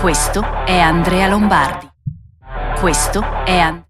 Questo è Andrea Lombardi. Questo è Andrea.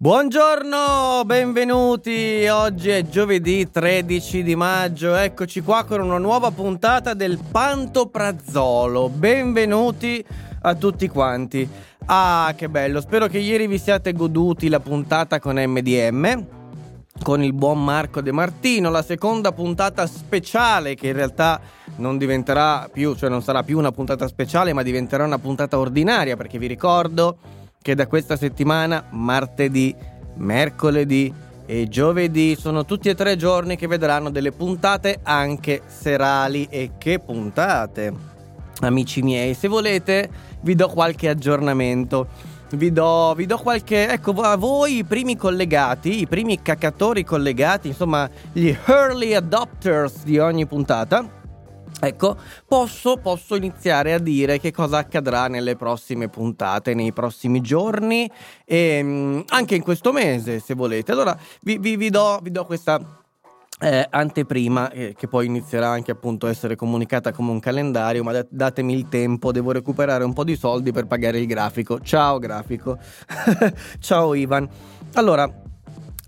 Buongiorno, benvenuti. Oggi è giovedì 13 di maggio. Eccoci qua con una nuova puntata del Pantoprazzolo. Benvenuti a tutti quanti. Ah, che bello. Spero che ieri vi siate goduti la puntata con MDM con il buon Marco De Martino, la seconda puntata speciale che in realtà non diventerà più, cioè non sarà più una puntata speciale, ma diventerà una puntata ordinaria, perché vi ricordo che da questa settimana martedì, mercoledì e giovedì sono tutti e tre giorni che vedranno delle puntate anche serali e che puntate. Amici miei, se volete vi do qualche aggiornamento. Vi do, vi do qualche. Ecco, a voi i primi collegati, i primi cacatori collegati, insomma, gli early adopters di ogni puntata. Ecco, posso, posso iniziare a dire che cosa accadrà nelle prossime puntate, nei prossimi giorni e mm, anche in questo mese, se volete. Allora, vi, vi- vi do, vi do questa eh, anteprima eh, che poi inizierà anche appunto a essere comunicata come un calendario, ma dat- datemi il tempo, devo recuperare un po' di soldi per pagare il grafico. Ciao grafico. Ciao Ivan. Allora,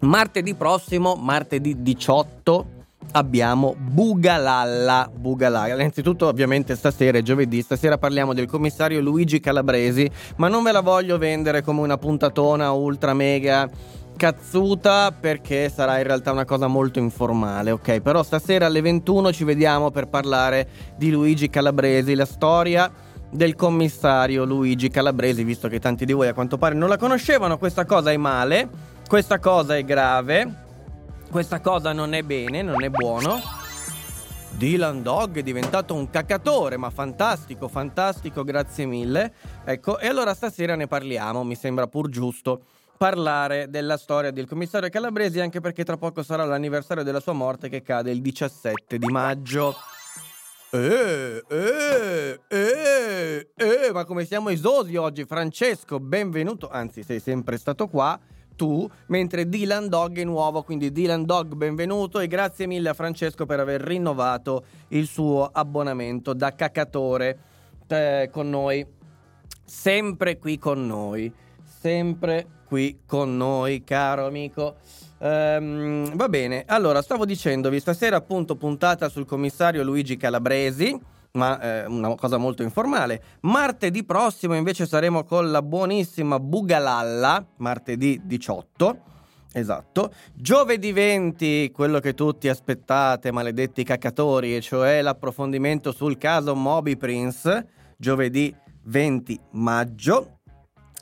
martedì prossimo, martedì 18 abbiamo Bugalalla. Bugalalla. Innanzitutto, ovviamente, stasera è giovedì. Stasera parliamo del commissario Luigi Calabresi. Ma non ve la voglio vendere come una puntatona ultra mega cazzuta perché sarà in realtà una cosa molto informale, ok? Però stasera alle 21 ci vediamo per parlare di Luigi Calabresi, la storia del commissario Luigi Calabresi, visto che tanti di voi a quanto pare non la conoscevano, questa cosa è male, questa cosa è grave Questa cosa non è bene, non è buono. Dylan Dog è diventato un cacatore, ma fantastico, fantastico, grazie mille. Ecco, e allora stasera ne parliamo, mi sembra pur giusto parlare della storia del commissario Calabresi, anche perché tra poco sarà l'anniversario della sua morte che cade il 17 di maggio. Eh, eh, eh, eh, ma come siamo esosi oggi, Francesco, benvenuto, anzi sei sempre stato qua tu, mentre Dylan Dog è nuovo, quindi Dylan Dog benvenuto e grazie mille a Francesco per aver rinnovato il suo abbonamento da cacatore eh, con noi, sempre qui con noi, sempre qui con noi, caro amico. Um, va bene, allora stavo dicendovi, stasera appunto puntata sul commissario Luigi Calabresi ma eh, una cosa molto informale. Martedì prossimo invece saremo con la buonissima Bugalalla, martedì 18. Esatto. Giovedì 20, quello che tutti aspettate, maledetti cacatori, e cioè l'approfondimento sul caso Moby Prince, giovedì 20 maggio.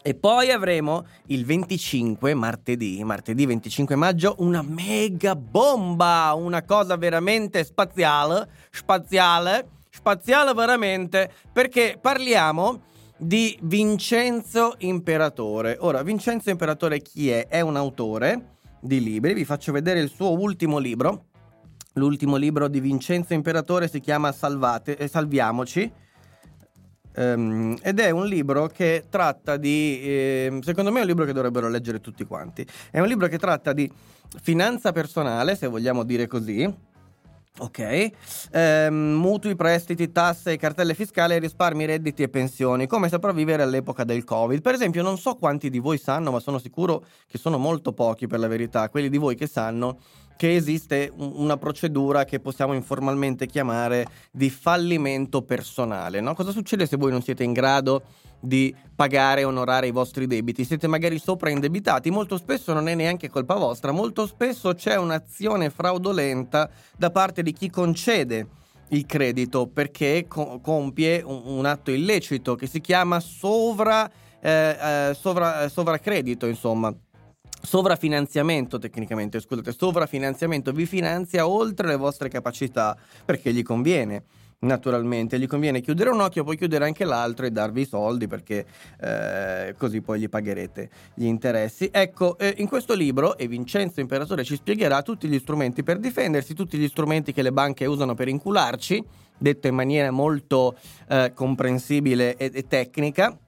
E poi avremo il 25, martedì, martedì 25 maggio, una mega bomba, una cosa veramente spaziale, spaziale spaziale veramente, perché parliamo di Vincenzo Imperatore. Ora, Vincenzo Imperatore chi è? È un autore di libri, vi faccio vedere il suo ultimo libro. L'ultimo libro di Vincenzo Imperatore si chiama Salvate, eh, Salviamoci. Um, ed è un libro che tratta di, eh, secondo me è un libro che dovrebbero leggere tutti quanti. È un libro che tratta di finanza personale, se vogliamo dire così, Ok, ehm, mutui, prestiti, tasse, cartelle fiscali, risparmi, redditi e pensioni. Come sopravvivere all'epoca del Covid? Per esempio, non so quanti di voi sanno, ma sono sicuro che sono molto pochi per la verità, quelli di voi che sanno che esiste una procedura che possiamo informalmente chiamare di fallimento personale. No? Cosa succede se voi non siete in grado di pagare e onorare i vostri debiti? Siete magari sopra-indebitati, molto spesso non è neanche colpa vostra, molto spesso c'è un'azione fraudolenta da parte di chi concede il credito perché co- compie un, un, atto illecito che si chiama sovra, eh, eh, sovra, sovracredito, insomma sovrafinanziamento tecnicamente, scusate, sovrafinanziamento vi finanzia oltre le vostre capacità perché gli conviene. Naturalmente gli conviene chiudere un occhio, poi chiudere anche l'altro e darvi i soldi perché eh, così poi gli pagherete gli interessi. Ecco, eh, in questo libro, e Vincenzo Imperatore ci spiegherà tutti gli strumenti per difendersi, tutti gli strumenti che le banche usano per incularci, detto in maniera molto eh, comprensibile e, e tecnica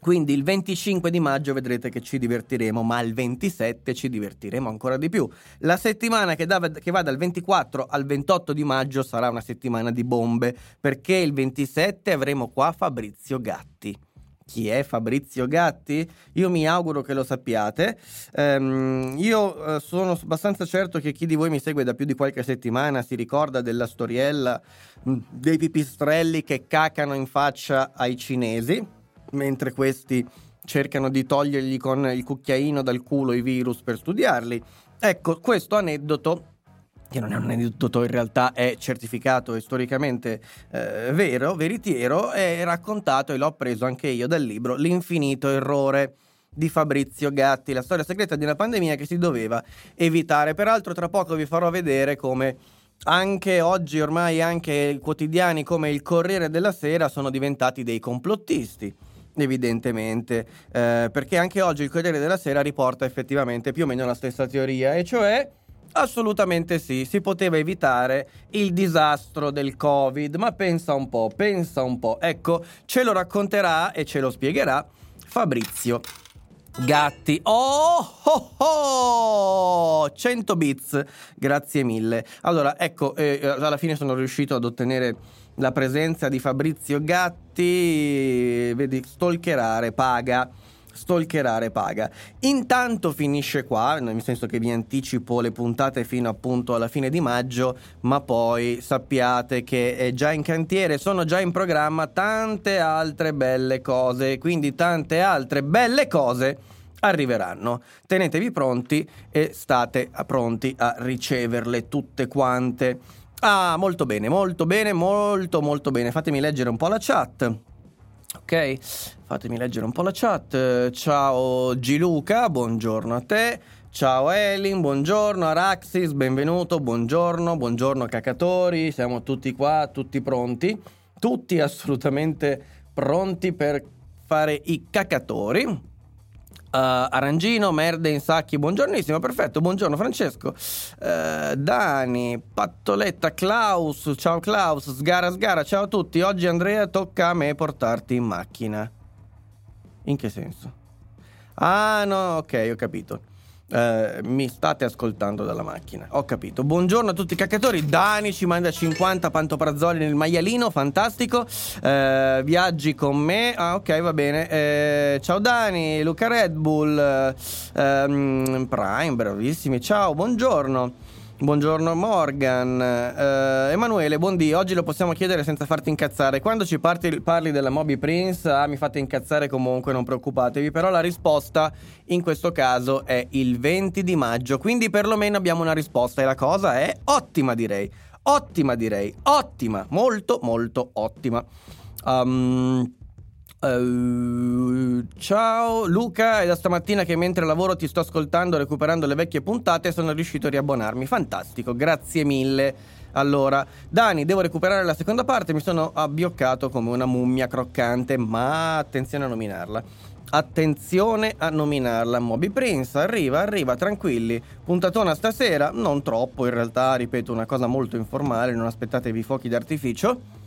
quindi il 25 di maggio vedrete che ci divertiremo, ma il 27 ci divertiremo ancora di più. La settimana che, da, che, va dal 24 al 28 di maggio sarà una settimana di bombe, perché il 27 avremo qua Fabrizio Gatti. Chi è Fabrizio Gatti? Io mi auguro che lo sappiate. Um, io uh, sono abbastanza certo che chi di voi mi segue da più di qualche settimana si ricorda della storiella mh, dei pipistrelli che cacano in faccia ai cinesi mentre questi cercano di togliergli con il cucchiaino dal culo i virus per studiarli. Ecco, questo aneddoto che non è un aneddoto in realtà è certificato e storicamente eh, vero, veritiero, è raccontato e l'ho preso anche io dal libro L'infinito errore di Fabrizio Gatti, la storia segreta di una pandemia che si doveva evitare. Peraltro tra poco vi farò vedere come anche oggi ormai anche quotidiani come il Corriere della Sera sono diventati dei complottisti evidentemente, eh, perché anche oggi il Corriere della Sera riporta effettivamente più o meno la stessa teoria, e cioè assolutamente sì, si poteva evitare il disastro del Covid, ma pensa un po', pensa un po'. Ecco, ce lo racconterà e ce lo spiegherà Fabrizio. Gatti, oh, oh, oh 100 bits, grazie mille. Allora, ecco, eh, alla fine sono riuscito ad ottenere la presenza di Fabrizio Gatti, vedi, stalkerare paga. Stalkerare paga. Intanto finisce qua, nel senso che vi anticipo le puntate fino appunto alla fine di maggio, ma poi sappiate che è già in cantiere, sono già in programma tante altre belle cose, quindi tante altre belle cose arriveranno. Tenetevi pronti e state pronti a riceverle tutte quante. Ah, molto bene, molto bene, molto molto bene. Fatemi leggere un po' la chat. Ok, fatemi leggere un po' la chat. Ciao Giluca, buongiorno a te. Ciao Elin, buongiorno Araxis, benvenuto, buongiorno, buongiorno cacatori, siamo tutti qua, tutti pronti, tutti assolutamente pronti per fare i cacatori. Uh, Arangino, Merde in sacchi, buongiornissimo, perfetto, buongiorno Francesco, uh, Dani, Pattoletta, Klaus, ciao Klaus, Sgara Sgara, ciao a tutti, oggi Andrea tocca a me portarti in macchina. In che senso? Ah no, ok, ho capito. Uh, mi state ascoltando dalla macchina. Ho capito. Buongiorno a tutti i caccatori. Dani ci manda 50 pantoprazzoli nel maialino, fantastico. Uh, viaggi con me. Ah, ok, va bene. Uh, ciao Dani, Luca Red Bull, ehm, Prime, bravissimi. Ciao, buongiorno. Buongiorno Morgan, uh, Emanuele, buondì, oggi lo possiamo chiedere senza farti incazzare. Quando ci parti, parli della Moby Prince, ah, mi fate incazzare comunque, non preoccupatevi, però la risposta in questo caso è il 20 di maggio, quindi perlomeno abbiamo una risposta. E la cosa è ottima direi, ottima direi, ottima, molto molto ottima. Um, Uh, ciao Luca, è da stamattina che mentre lavoro ti sto ascoltando recuperando le vecchie puntate e sono riuscito a riabbonarmi. Fantastico, grazie mille. Allora, Dani, devo recuperare la seconda parte, mi sono abbioccato come una mummia croccante, ma attenzione a nominarla. Attenzione a nominarla. Moby Prince arriva, arriva, tranquilli. Puntatona stasera, non troppo in realtà, ripeto, una cosa molto informale, non aspettatevi fuochi d'artificio.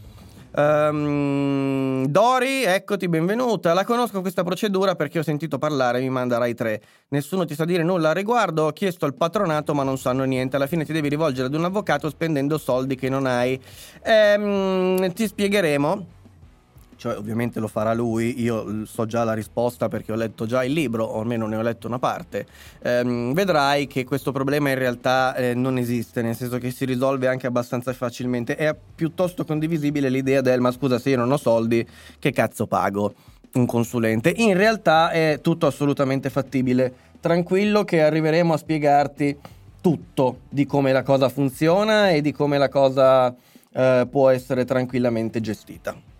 Um, Dori, eccoti, benvenuta. La conosco questa procedura perché ho sentito parlare, mi manda Rai 3. Nessuno ti sa dire nulla a riguardo, ho chiesto al patronato ma non sanno niente. Alla fine ti devi rivolgere ad un avvocato spendendo soldi che non hai. Um, ti spiegheremo cioè ovviamente lo farà lui, io so già la risposta perché ho letto già il libro, o almeno ne ho letto una parte, ehm, vedrai che questo problema in realtà eh, non esiste, nel senso che si risolve anche abbastanza facilmente, è piuttosto condivisibile l'idea del ma scusa se io non ho soldi, che cazzo pago un consulente? In realtà è tutto assolutamente fattibile, tranquillo che arriveremo a spiegarti tutto di come la cosa funziona e di come la cosa eh, può essere tranquillamente gestita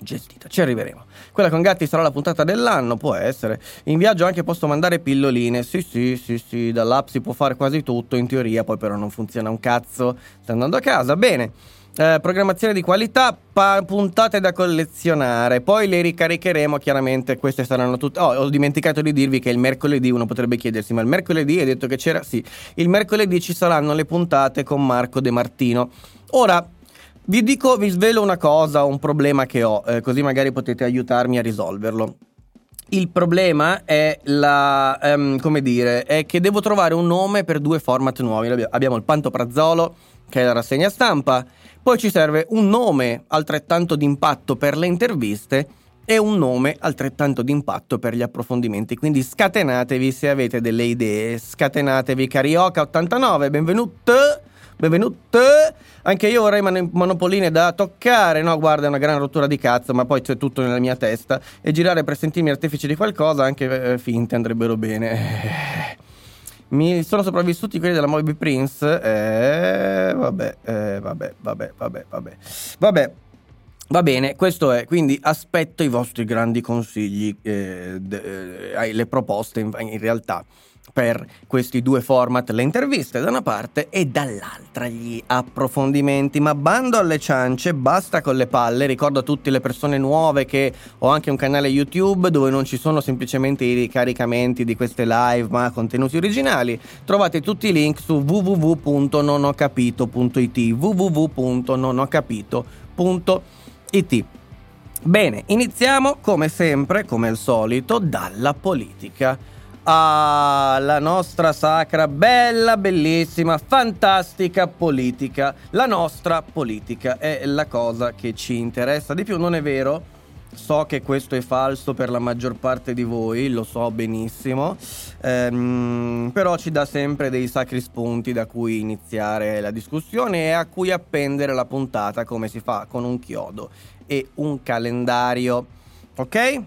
gestita. Ci arriveremo. Quella con gatti sarà la puntata dell'anno, può essere. In viaggio anche posso mandare pilloline. Sì, sì, sì, sì, dall'app si può fare quasi tutto, in teoria, poi però non funziona un cazzo. Stai andando a casa, bene. Eh, programmazione di qualità, pa- puntate da collezionare, poi le ricaricheremo chiaramente, queste saranno tutte... Oh, ho dimenticato di dirvi che il mercoledì, uno potrebbe chiedersi, ma il mercoledì hai detto che c'era? Sì, il mercoledì ci saranno le puntate con Marco De Martino. Ora, vi dico, vi svelo una cosa, un problema che ho, eh, così magari potete aiutarmi a risolverlo. Il problema è la, um, dire, è che devo trovare un nome per due format nuovi. Abbiamo il Pantoprazzolo, che è la rassegna stampa, poi ci serve un nome altrettanto d'impatto per le interviste e un nome altrettanto d'impatto per gli approfondimenti. Quindi scatenatevi se avete delle idee. Scatenatevi Carioca89, benvenuto! Benvenute. Anche io vorrei man- monopoline da toccare. No, guarda, è una gran rottura di cazzo, ma poi c'è tutto nella mia testa. E girare per sentirmi artefice di qualcosa, anche eh, finte andrebbero bene. Mi sono sopravvissuti quelli della Moby Prince. Eh, vabbè, eh, vabbè, vabbè, vabbè, vabbè. Vabbè. Va bene, questo è, quindi aspetto i vostri grandi consigli, eh, de, eh, le proposte in, in realtà per questi due format, le interviste da una parte e dall'altra gli approfondimenti. Ma bando alle ciance, basta con le palle. Ricordo a tutte le persone nuove che ho anche un canale YouTube dove non ci sono semplicemente i ricaricamenti di queste live, ma contenuti originali. Trovate tutti i link su www.nonocapito.it www.nonocapito.it Bene, iniziamo come sempre, come al solito, dalla politica. Ah, la nostra sacra, bella, bellissima, fantastica politica. La nostra politica è la cosa che ci interessa di più, non è vero? So che questo è falso per la maggior parte di voi, lo so benissimo, ehm, però ci dà sempre dei sacri spunti da cui iniziare la discussione e a cui appendere la puntata come si fa con un chiodo e un calendario. Ok?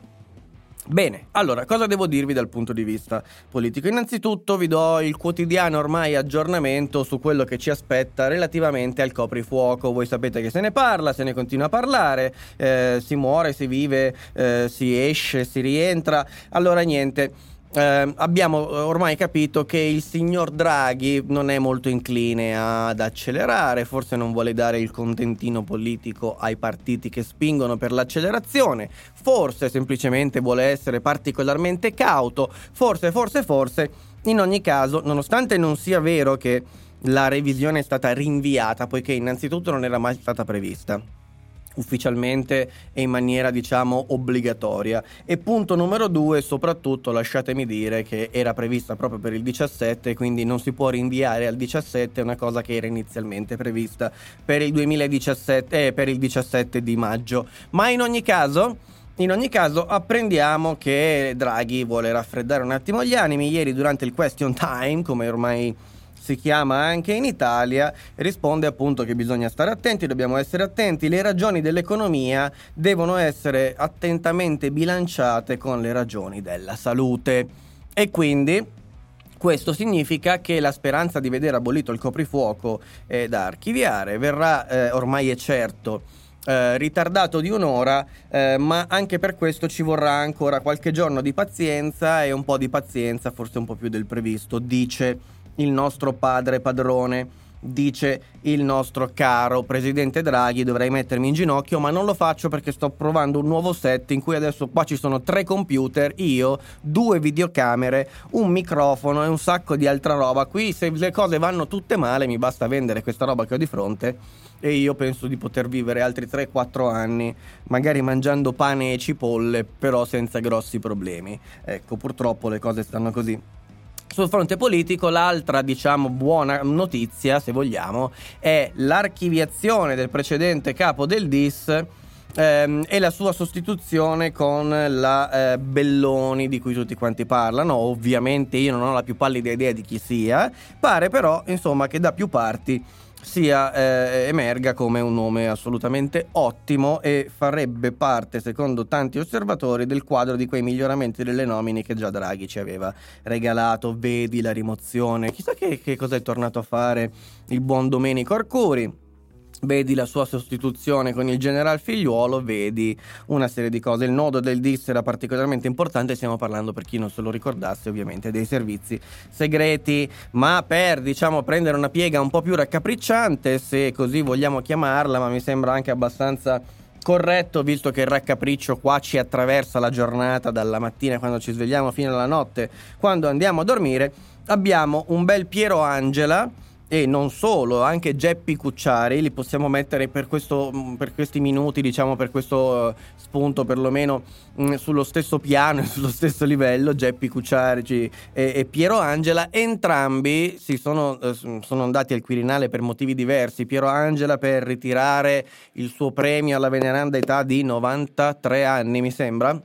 Bene, allora, cosa devo dirvi dal punto di vista politico? Innanzitutto vi do il quotidiano ormai aggiornamento su quello che ci aspetta relativamente al coprifuoco. Voi sapete che se ne parla, se ne continua a parlare, eh, si muore, si vive, eh, si esce, si rientra. Allora niente, eh, abbiamo ormai capito che il signor Draghi non è molto incline ad accelerare, forse non vuole dare il contentino politico ai partiti che spingono per l'accelerazione, forse semplicemente vuole essere particolarmente cauto, forse, forse, forse, in ogni caso, nonostante non sia vero che la revisione è stata rinviata, poiché innanzitutto non era mai stata prevista ufficialmente e in maniera diciamo obbligatoria. E punto numero due soprattutto lasciatemi dire che era prevista proprio per il 17 quindi non si può rinviare al 17 una cosa che era inizialmente prevista per il 2017 eh, per il 17 di maggio. Ma in ogni caso in ogni caso apprendiamo che Draghi vuole raffreddare un attimo gli animi. Ieri durante il question time come ormai si chiama anche in Italia, risponde appunto che bisogna stare attenti, dobbiamo essere attenti, le ragioni dell'economia devono essere attentamente bilanciate con le ragioni della salute. E quindi questo significa che la speranza di vedere abolito il coprifuoco è da archiviare, verrà eh, ormai è certo. Eh, ritardato di un'ora, eh, ma anche per questo ci vorrà ancora qualche giorno di pazienza e un po' di pazienza, forse un po' più del previsto, dice il nostro padre padrone. Dice il nostro caro presidente Draghi, dovrei mettermi in ginocchio, ma non lo faccio perché sto provando un nuovo set in cui adesso qua ci sono tre computer, io, due videocamere, un microfono e un sacco di altra roba. Qui se le cose vanno tutte male mi basta vendere questa roba che ho di fronte e io penso di poter vivere altri 3-4 anni, magari mangiando pane e cipolle, però senza grossi problemi. Ecco, purtroppo le cose stanno così. Sul fronte politico l'altra, diciamo, buona notizia, se vogliamo, è l'archiviazione del precedente capo del DIS ehm, e la sua sostituzione con la eh, Belloni di cui tutti quanti parlano. Ovviamente io non ho la più pallida idea di chi sia, pare però, insomma, che da più parti sia eh, emerga come un nome assolutamente ottimo e farebbe parte, secondo tanti osservatori, del quadro di quei miglioramenti delle nomine che già Draghi ci aveva regalato. Vedi la rimozione, chissà che, che cosa è tornato a fare il buon Domenico Arcuri vedi la sua sostituzione con il general figliuolo, vedi una serie di cose. Il nodo del DIS era particolarmente importante, stiamo parlando per chi non se lo ricordasse ovviamente dei servizi segreti, ma per diciamo prendere una piega un po' più raccapricciante, se così vogliamo chiamarla, ma mi sembra anche abbastanza corretto visto che il raccapriccio qua ci attraversa la giornata dalla mattina quando ci svegliamo fino alla notte, quando andiamo a dormire, abbiamo un bel Piero Angela e non solo, anche Geppi Cucciari li possiamo mettere per, questo, mm, per questi minuti, diciamo per questo uh, spunto perlomeno mm, sullo stesso piano e sullo stesso livello, Geppi Cucciari e, e Piero Angela, entrambi si sono, uh, sono, andati al Quirinale per motivi diversi, Piero Angela per ritirare il suo premio alla veneranda età di 93 anni mi sembra.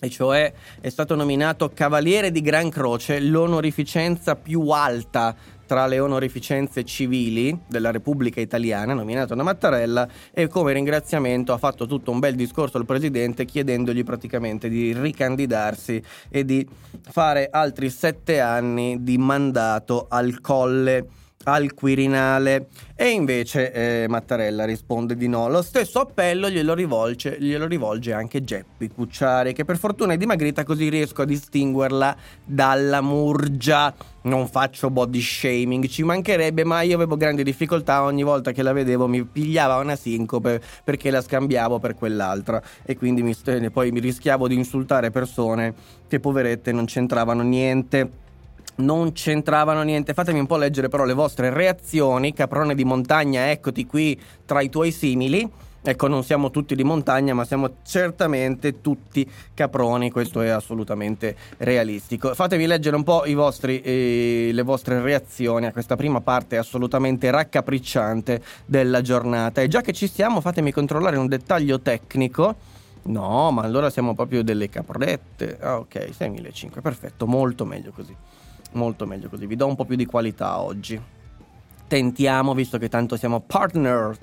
E cioè è stato nominato Cavaliere di Gran Croce, l'onorificenza più alta tra le onorificenze civili della Repubblica Italiana, nominato da Mattarella, e come ringraziamento ha fatto tutto un bel discorso al presidente chiedendogli praticamente di ricandidarsi e di fare altri sette anni di mandato al colle al Quirinale e invece eh, Mattarella risponde di no. Lo stesso appello glielo rivolge, glielo rivolge anche Geppi Cucciari che per fortuna è dimagrita così riesco a distinguerla dalla Murgia. Non faccio body shaming, ci mancherebbe, ma io avevo grandi difficoltà ogni volta che la vedevo mi pigliava una sincope perché la scambiavo per quell'altra e quindi mi, poi mi rischiavo di insultare persone che poverette non c'entravano niente non c'entravano niente. Fatemi un po' leggere però le vostre reazioni. Caprone di montagna, eccoti qui tra i tuoi simili. Ecco, non siamo tutti di montagna, ma siamo certamente tutti caproni, questo è assolutamente realistico. Fatevi leggere un po' vostri, eh, le vostre reazioni a questa prima parte assolutamente raccapricciante della giornata. E già che ci siamo, fatemi controllare un dettaglio tecnico. No, ma allora siamo proprio delle caprette. Ah, ok, 6.500, perfetto, molto meglio così molto meglio così. Vi do un po' più di qualità oggi. Tentiamo, visto che tanto siamo partner.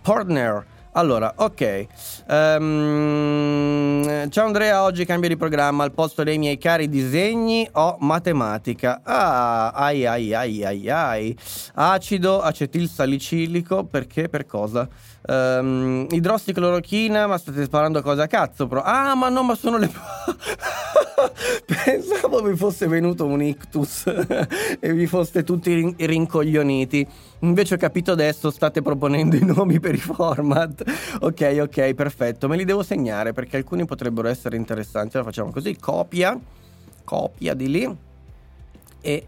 Partner. Allora, ok. Um, ciao Andrea, oggi cambio di programma. Al posto dei miei cari disegni ho matematica. Ah, ai ai ai ai ai. Acido acetilsalicilico, perché? Per cosa? Um, idrossiclorochina, ma state sparando cosa cazzo, però. Ah, ma no, ma sono le... Pensavo vi fosse venuto un ictus e vi foste tutti rin- rincoglioniti. Invece ho capito adesso, state proponendo i nomi per i format. Ok, ok, perfetto. Me li devo segnare perché alcuni potrebbero essere interessanti. Allora facciamo così, copia, copia di lì e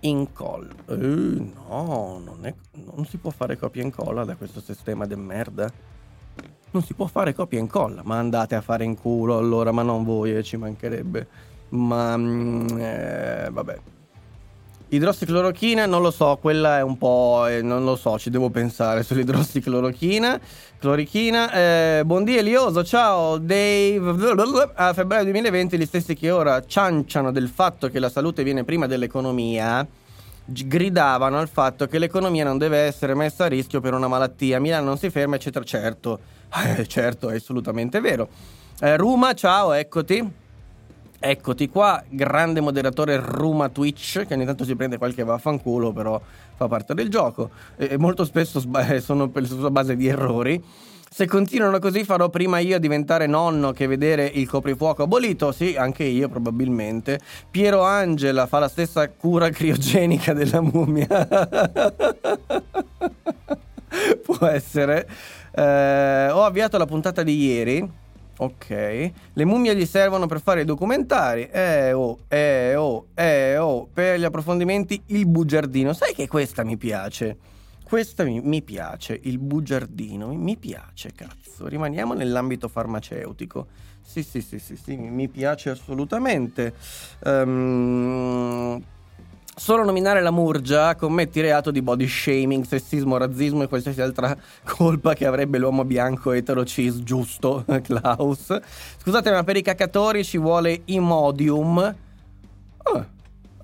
incolla. Eh, no, non, è, non si può fare copia e incolla da questo sistema de merda non si può fare copia e incolla, ma andate a fare in culo allora, ma non voi, eh, ci mancherebbe. Ma mm, eh, vabbè. Idrossiclorochina, non lo so, quella è un po'. Eh, non lo so, ci devo pensare sull'idrossiclorochina. Clorichina. Eh, buondì Elioso, ciao Dave. A febbraio 2020 gli stessi che ora cianciano del fatto che la salute viene prima dell'economia gridavano al fatto che l'economia non deve essere messa a rischio per una malattia. Milano non si ferma, eccetera. Certo, eh, certo, è assolutamente vero. Eh, Ruma, ciao, eccoti. Eccoti qua, grande moderatore Ruma Twitch, che ogni tanto si prende qualche vaffanculo, però fa parte del gioco. E molto spesso sba- sono per, sulla base di errori. Se continuano così farò prima io a diventare nonno che vedere il coprifuoco abolito. Sì, anche io probabilmente. Piero Angela fa la stessa cura criogenica della mummia. Può essere. Eh, ho avviato la puntata di ieri. Ok. Le mummie gli servono per fare i documentari. Eh oh, eh oh, eh oh. Per gli approfondimenti il bugiardino. Sai che questa mi piace. Questa mi, mi piace, il bugiardino, mi, piace, cazzo. Rimaniamo nell'ambito farmaceutico. Sì, sì, sì, sì, sì, mi piace assolutamente. Um, Solo nominare la Murgia commetti reato di body shaming, sessismo, razzismo e qualsiasi altra colpa che avrebbe l'uomo bianco etero cis giusto, Klaus. Scusate, ma per i cacatori ci vuole Imodium. Ah,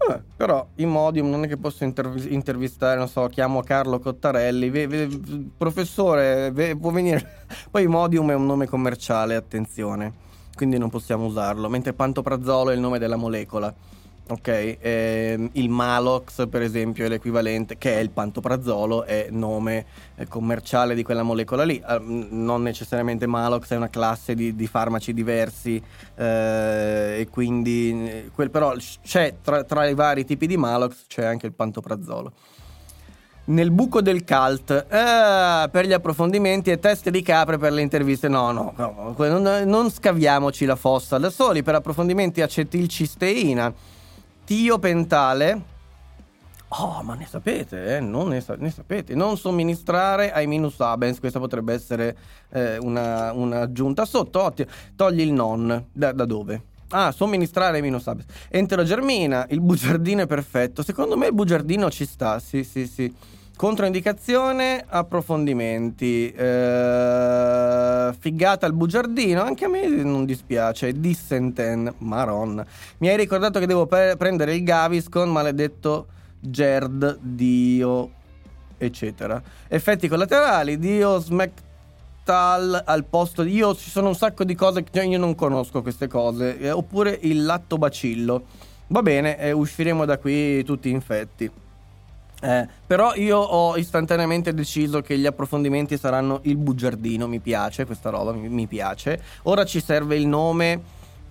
ah, però Imodium non è che posso interv- intervistare, non so, chiamo Carlo Cottarelli. Ve- ve- professore, ve- può venire. Poi Imodium è un nome commerciale, attenzione, quindi non possiamo usarlo. Mentre Pantoprazolo è il nome della molecola ok? Eh, il Malox, per esempio, è l'equivalente, che è il pantoprazolo, è nome eh, commerciale di quella molecola lì. Eh, non necessariamente Malox è una classe di, di farmaci diversi, eh, e quindi, eh, quel, però c'è tra, tra, i vari tipi di Malox c'è anche il pantoprazolo. Nel buco del cult, eh, per gli approfondimenti e teste di capre per le interviste. No, no, no non, non scaviamoci la fossa da soli. Per approfondimenti acetilcisteina tiopentale. Oh, ma ne sapete, eh? Non ne, sa- ne, sapete. Non somministrare ai minus abens. Questa potrebbe essere eh, una, un'aggiunta sotto. Ottimo. Togli il non. Da, da dove? Ah, somministrare ai minus abens. Enterogermina. Il bugiardino è perfetto. Secondo me il bugiardino ci sta. Sì, sì, sì. Controindicazione, approfondimenti. Eh, figata al bugiardino, anche a me non dispiace. Dissenten, maron. Mi hai ricordato che devo pre- prendere il Gaviscon, maledetto Gerd, Dio, eccetera. Effetti collaterali, Dio, Smectal al posto di... Io ci sono un sacco di cose che io non conosco queste cose. Eh, oppure il lattobacillo. Va bene, eh, usciremo da qui tutti infetti. Eh, però io ho istantaneamente deciso che gli approfondimenti saranno il bugiardino, mi piace questa roba, mi, mi piace. Ora ci serve il nome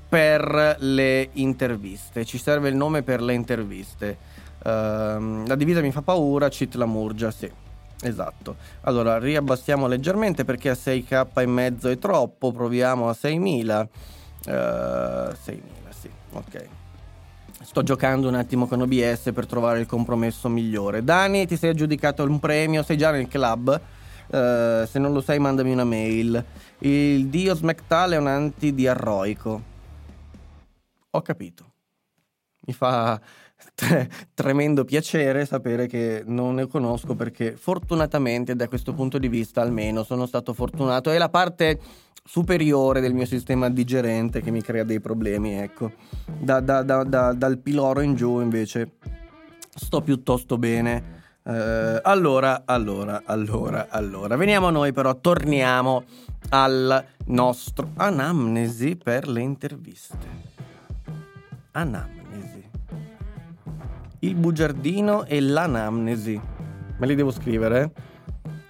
per le interviste, ci serve il nome per le interviste. Uh, la divisa mi fa paura, cheat la murgia, sì. Esatto. Allora, riabbassiamo leggermente perché a 6k e mezzo è troppo, proviamo a 6000. Uh, 6000, sì, ok. Sto giocando un attimo con OBS per trovare il compromesso migliore. Dani, ti sei aggiudicato un premio, sei già nel club. Uh, se non lo sai, mandami una mail. Il dio Smectal è un antidiarroico. Ho capito. Mi fa tre- tremendo piacere sapere che non ne conosco perché fortunatamente da questo punto di vista almeno sono stato fortunato. È la parte superiore del mio sistema digerente che mi crea dei problemi, ecco. Da, da, da, dal piloro in giù invece sto piuttosto bene. Eh, allora, allora, allora, allora. Veniamo a noi però, torniamo al nostro anamnesi per le interviste. Anamnesi. Il bugiardino e l'anamnesi. Me li devo scrivere?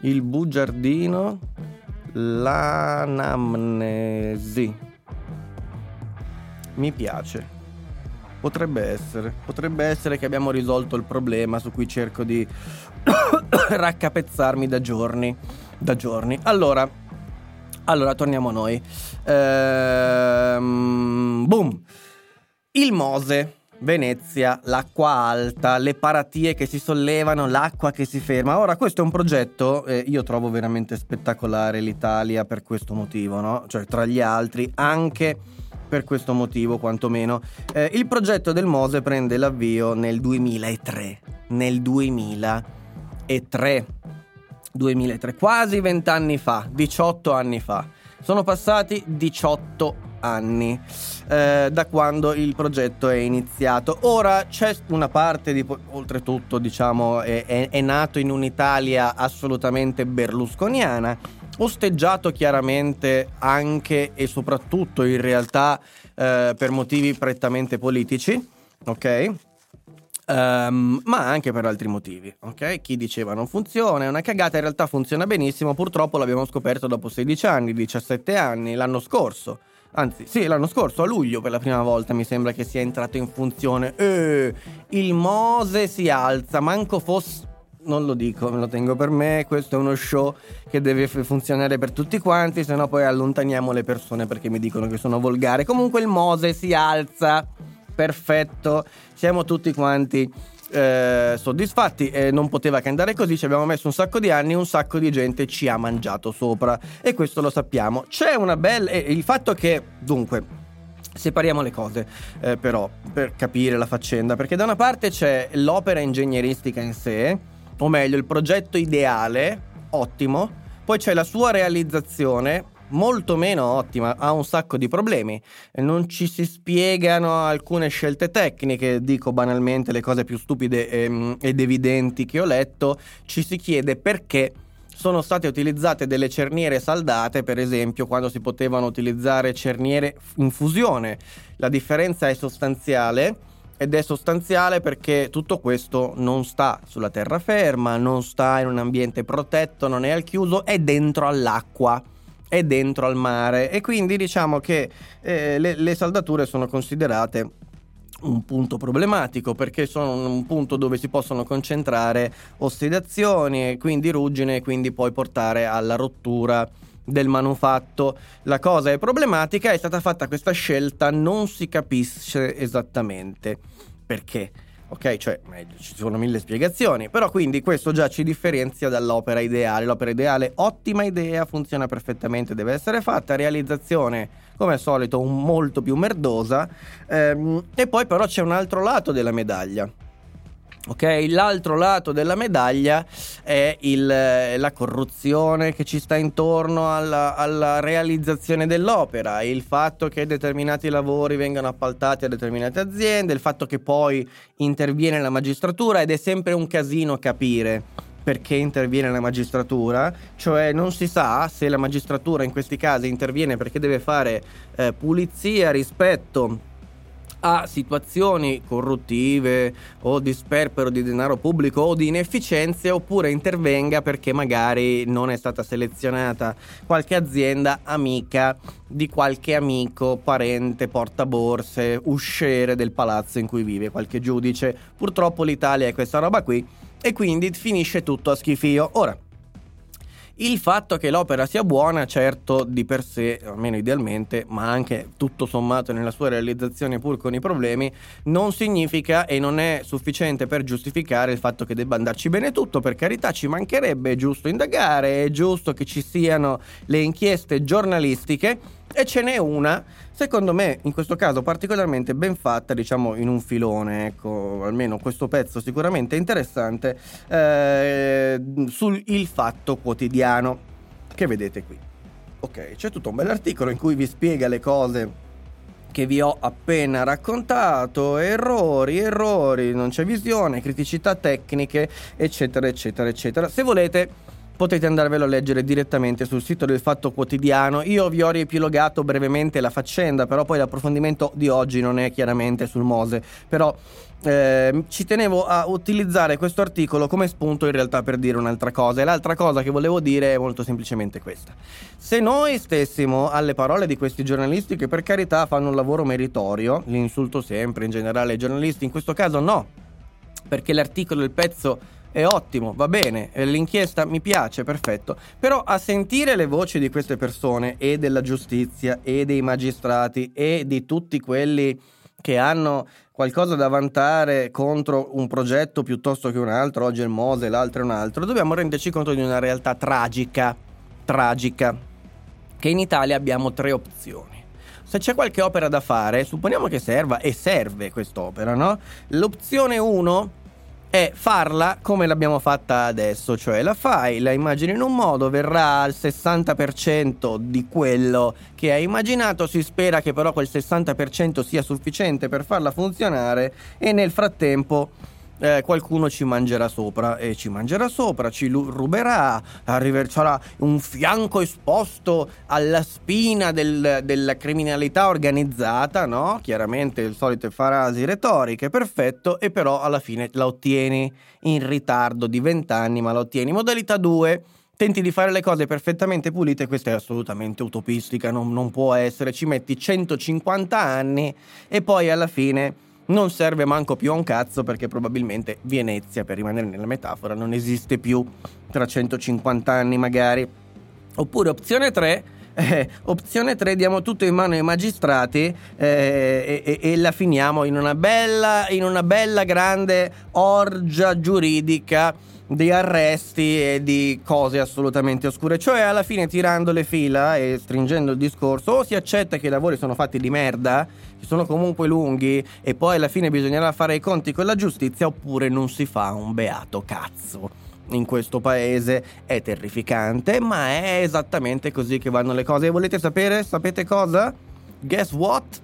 Il bugiardino L'anamnesi. mi piace. Potrebbe essere, potrebbe essere che abbiamo risolto il problema su cui cerco di raccapezzarmi da giorni. Da giorni. Allora, allora torniamo a noi. Ehm, boom. Il Mose. Venezia, l'acqua alta, le paratie che si sollevano, l'acqua che si ferma. Ora, questo è un progetto, eh, io trovo veramente spettacolare l'Italia per questo motivo, no? Cioè, tra gli altri, anche per questo motivo, quantomeno. Eh, il progetto del Mose prende l'avvio nel 2003. Nel 2003. 2003, quasi vent'anni fa, 18 anni fa. Sono passati 18 anni eh, da quando il progetto è iniziato. Ora c'è una parte di... oltretutto diciamo è, è, è nato in un'Italia assolutamente berlusconiana, osteggiato chiaramente anche e soprattutto in realtà eh, per motivi prettamente politici, ok? Um, ma anche per altri motivi, ok? Chi diceva non funziona, è una cagata, in realtà funziona benissimo, purtroppo l'abbiamo scoperto dopo 16 anni, 17 anni, l'anno scorso. Anzi, sì, l'anno scorso, a luglio per la prima volta mi sembra che sia entrato in funzione. Eh, il Mose si alza, manco fosse... Non lo dico, me lo tengo per me, questo è uno show che deve funzionare per tutti quanti, se no poi allontaniamo le persone perché mi dicono che sono volgare. Comunque il Mose si alza, perfetto, siamo tutti quanti eh, soddisfatti e non poteva che andare così, ci abbiamo messo un sacco di anni, un sacco di gente ci ha mangiato sopra e questo lo sappiamo. C'è una bella... Eh, il fatto che, dunque, Separiamo le cose eh, però per capire la faccenda, perché da una parte c'è l'opera ingegneristica in sé, o meglio il progetto ideale, ottimo, poi c'è la sua realizzazione, molto meno ottima, ha un sacco di problemi. Non ci si spiegano alcune scelte tecniche, dico banalmente le cose più stupide ehm, ed evidenti che ho letto, ci si chiede perché sono state utilizzate delle cerniere saldate, per esempio, quando si potevano utilizzare cerniere in fusione. La differenza è sostanziale ed è sostanziale perché tutto questo non sta sulla terraferma, non sta in un ambiente protetto, non è al chiuso, è dentro all'acqua è dentro al mare e quindi diciamo che eh, le, le saldature sono considerate un punto problematico perché sono un punto dove si possono concentrare ossidazioni e quindi ruggine e quindi poi portare alla rottura del manufatto. La cosa è problematica, è stata fatta questa scelta, non si capisce esattamente perché. Ok, cioè, ci sono mille spiegazioni, però quindi questo già ci differenzia dall'opera ideale. L'opera ideale, ottima idea, funziona perfettamente, deve essere fatta, realizzazione, come al solito, molto più merdosa. Ehm, e poi però c'è un altro lato della medaglia Ok, l'altro lato della medaglia è il, la corruzione che ci sta intorno alla, alla, realizzazione dell'opera, il fatto che determinati lavori vengano appaltati a determinate aziende, il fatto che poi interviene la magistratura ed è sempre un casino capire perché interviene la magistratura, cioè non si sa se la magistratura in questi casi interviene perché deve fare eh, pulizia rispetto a situazioni corruttive o di sperpero di denaro pubblico o di inefficienze oppure intervenga perché magari non è stata selezionata qualche azienda amica di qualche amico, parente, portaborse, usciere del palazzo in cui vive qualche giudice. Purtroppo l'Italia è questa roba qui e quindi finisce tutto a schifio. Ora, il fatto che l'opera sia buona, certo, di per sé, almeno idealmente, ma anche tutto sommato nella sua realizzazione pur con i problemi, non significa e non è sufficiente per giustificare il fatto che debba andarci bene tutto. Per carità, ci mancherebbe, è giusto indagare, è giusto che ci siano le inchieste giornalistiche e ce n'è una, secondo me, in questo caso particolarmente ben fatta, diciamo in un filone, ecco, almeno questo pezzo sicuramente interessante, eh, sul Il Fatto Quotidiano, che vedete qui. Ok, c'è tutto un bell'articolo in cui vi spiega le cose che vi ho appena raccontato, errori, errori, non c'è visione, criticità tecniche, eccetera, eccetera, eccetera. Se volete potete andarvelo a leggere direttamente sul sito del Fatto Quotidiano. Io vi ho riepilogato brevemente la faccenda, però poi l'approfondimento di oggi non è chiaramente sul Mose, però eh, ci tenevo a utilizzare questo articolo come spunto in realtà per dire un'altra cosa e l'altra cosa che volevo dire è molto semplicemente questa. Se noi stessimo alle parole di questi giornalisti che per carità fanno un lavoro meritorio, li insulto sempre in generale ai giornalisti, in questo caso no, perché l'articolo, il pezzo è ottimo, va bene, l'inchiesta mi piace, perfetto. Però a sentire le voci di queste persone e della giustizia e dei magistrati e di tutti quelli che hanno qualcosa da vantare contro un progetto piuttosto che un altro, oggi è il Mose, l'altro è un altro, dobbiamo renderci conto di una realtà tragica, tragica, che in Italia abbiamo tre opzioni. Se c'è qualche opera da fare, supponiamo che serva e serve quest'opera, no? L'opzione 1 è farla come l'abbiamo fatta adesso, cioè la fai, la immagini in un modo, verrà al 60% di quello che hai immaginato, si spera che però quel 60% sia sufficiente per farla funzionare e nel frattempo eh, qualcuno ci mangerà sopra e ci mangerà sopra, ci ruberà, sarà un fianco esposto alla spina del, della criminalità organizzata, no? Chiaramente le solite frasi retoriche, perfetto, e però alla fine la ottieni in ritardo di 20 anni, ma la ottieni. Modalità 2 tenti di fare le cose perfettamente pulite, questa è assolutamente utopistica, non, non, può essere, ci metti 150 anni e poi alla fine non serve manco più a un cazzo perché probabilmente Venezia, per rimanere nella metafora, non esiste più tra 150 anni magari. Oppure opzione 3, eh, opzione 3 diamo tutto in mano ai magistrati eh, e, e, la finiamo in una bella, in una bella grande orgia giuridica di arresti e di cose assolutamente oscure. Cioè, alla fine, tirando le fila e stringendo il discorso, o si accetta che i lavori sono fatti di merda, che sono comunque lunghi, e poi alla fine bisognerà fare i conti con la giustizia, oppure non si fa un beato cazzo. In questo paese è terrificante, ma è esattamente così che vanno le cose. E volete sapere? Sapete cosa? Guess what?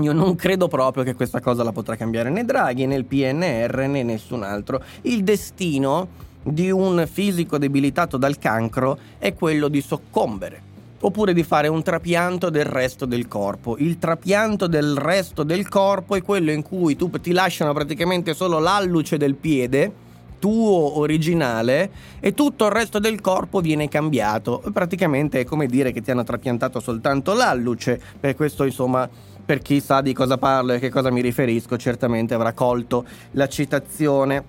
Io non credo proprio che questa cosa la potrà cambiare né Draghi né il PNR né nessun altro. Il destino di un fisico debilitato dal cancro è quello di soccombere oppure di fare un trapianto del resto del corpo. Il trapianto del resto del corpo è quello in cui tu ti lasciano praticamente solo l'alluce del piede tuo originale e tutto il resto del corpo viene cambiato. Praticamente è come dire che ti hanno trapiantato soltanto l'alluce, per questo insomma per chi sa di cosa parlo e a che cosa mi riferisco, certamente avrà colto la citazione.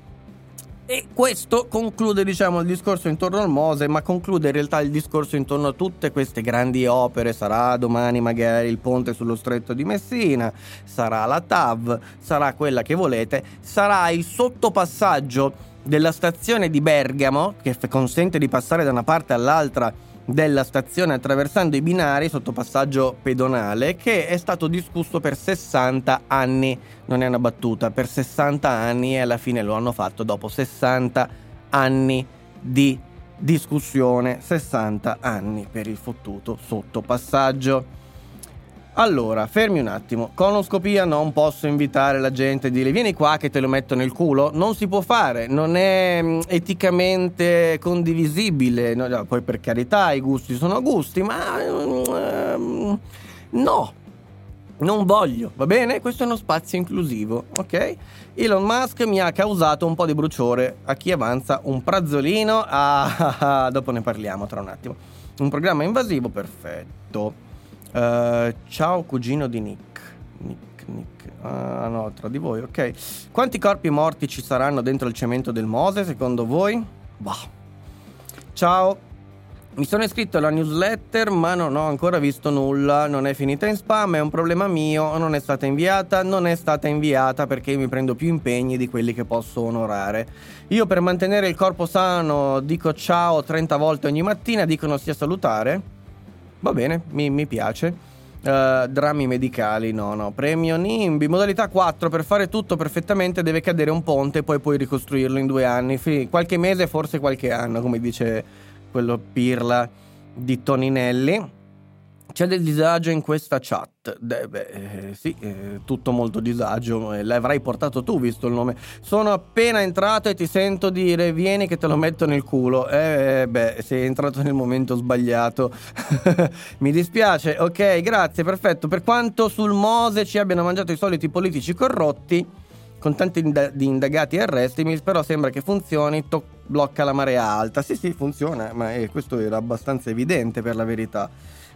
E questo conclude, diciamo, il discorso intorno al Mose, ma conclude in realtà il discorso intorno a tutte queste grandi opere. Sarà domani magari il ponte sullo stretto di Messina, sarà la TAV, sarà quella che volete, sarà il sottopassaggio della stazione di Bergamo, che consente di passare da una parte all'altra della stazione attraversando i binari sotto passaggio pedonale che è stato discusso per 60 anni, non è una battuta, per 60 anni e alla fine lo hanno fatto dopo 60 anni di discussione, 60 anni per il fottuto sottopassaggio. Allora, fermi un attimo. Conoscopia non posso invitare la gente a dire vieni qua che te lo metto nel culo. Non si può fare, non è mm, eticamente condivisibile. No, poi per carità i gusti sono gusti, ma um, no. Non voglio, va bene? Questo è uno spazio inclusivo, ok? Elon Musk mi ha causato un po' di bruciore a chi avanza un prazzolino. Ah, dopo ne parliamo tra un attimo. Un programma invasivo, perfetto. Uh, ciao cugino di Nick. Nick, Nick. Ah no, tra di voi, ok. Quanti corpi morti ci saranno dentro il cemento del Mose secondo voi? Bah. Ciao. Mi sono iscritto alla newsletter ma non ho ancora visto nulla, non è finita in spam, è un problema mio, non è stata inviata, non è stata inviata perché mi prendo più impegni di quelli che posso onorare. Io per mantenere il corpo sano dico ciao 30 volte ogni mattina, dicono sia salutare. Va bene, mi, mi piace. Uh, drammi medicali, no, no. Premio Nimbi, modalità 4. Per fare tutto perfettamente deve cadere un ponte, poi puoi ricostruirlo in due anni. Qualche mese, forse qualche anno, come dice quello Pirla di Toninelli. C'è del disagio in questa chat. De- beh, eh, sì, eh, tutto molto disagio. Eh, l'avrai portato tu, visto il nome. Sono appena entrato e ti sento dire: Vieni che te lo metto nel culo. Eh, beh, sei entrato nel momento sbagliato. Mi dispiace. Ok, grazie, perfetto. Per quanto sul Mose ci abbiano mangiato i soliti politici corrotti, con tanti di indagati e arresti, però sembra che funzioni. To- blocca la marea alta. Sì, sì, funziona, ma eh, questo era abbastanza evidente per la verità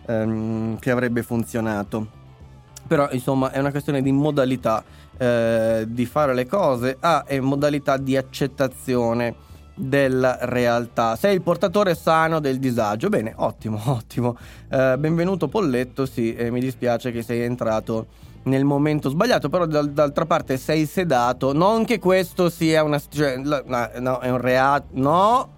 ehm, che avrebbe funzionato. Però insomma è una questione di modalità eh, di fare le cose, ah, è modalità di accettazione della realtà. Sei il portatore sano del disagio. Bene, ottimo, ottimo. Eh, benvenuto Polletto, sì, eh, mi dispiace che sei entrato nel momento sbagliato, però dal, d'altra parte sei sedato. Non che questo sia una... Cioè, no, no, è un reato... No,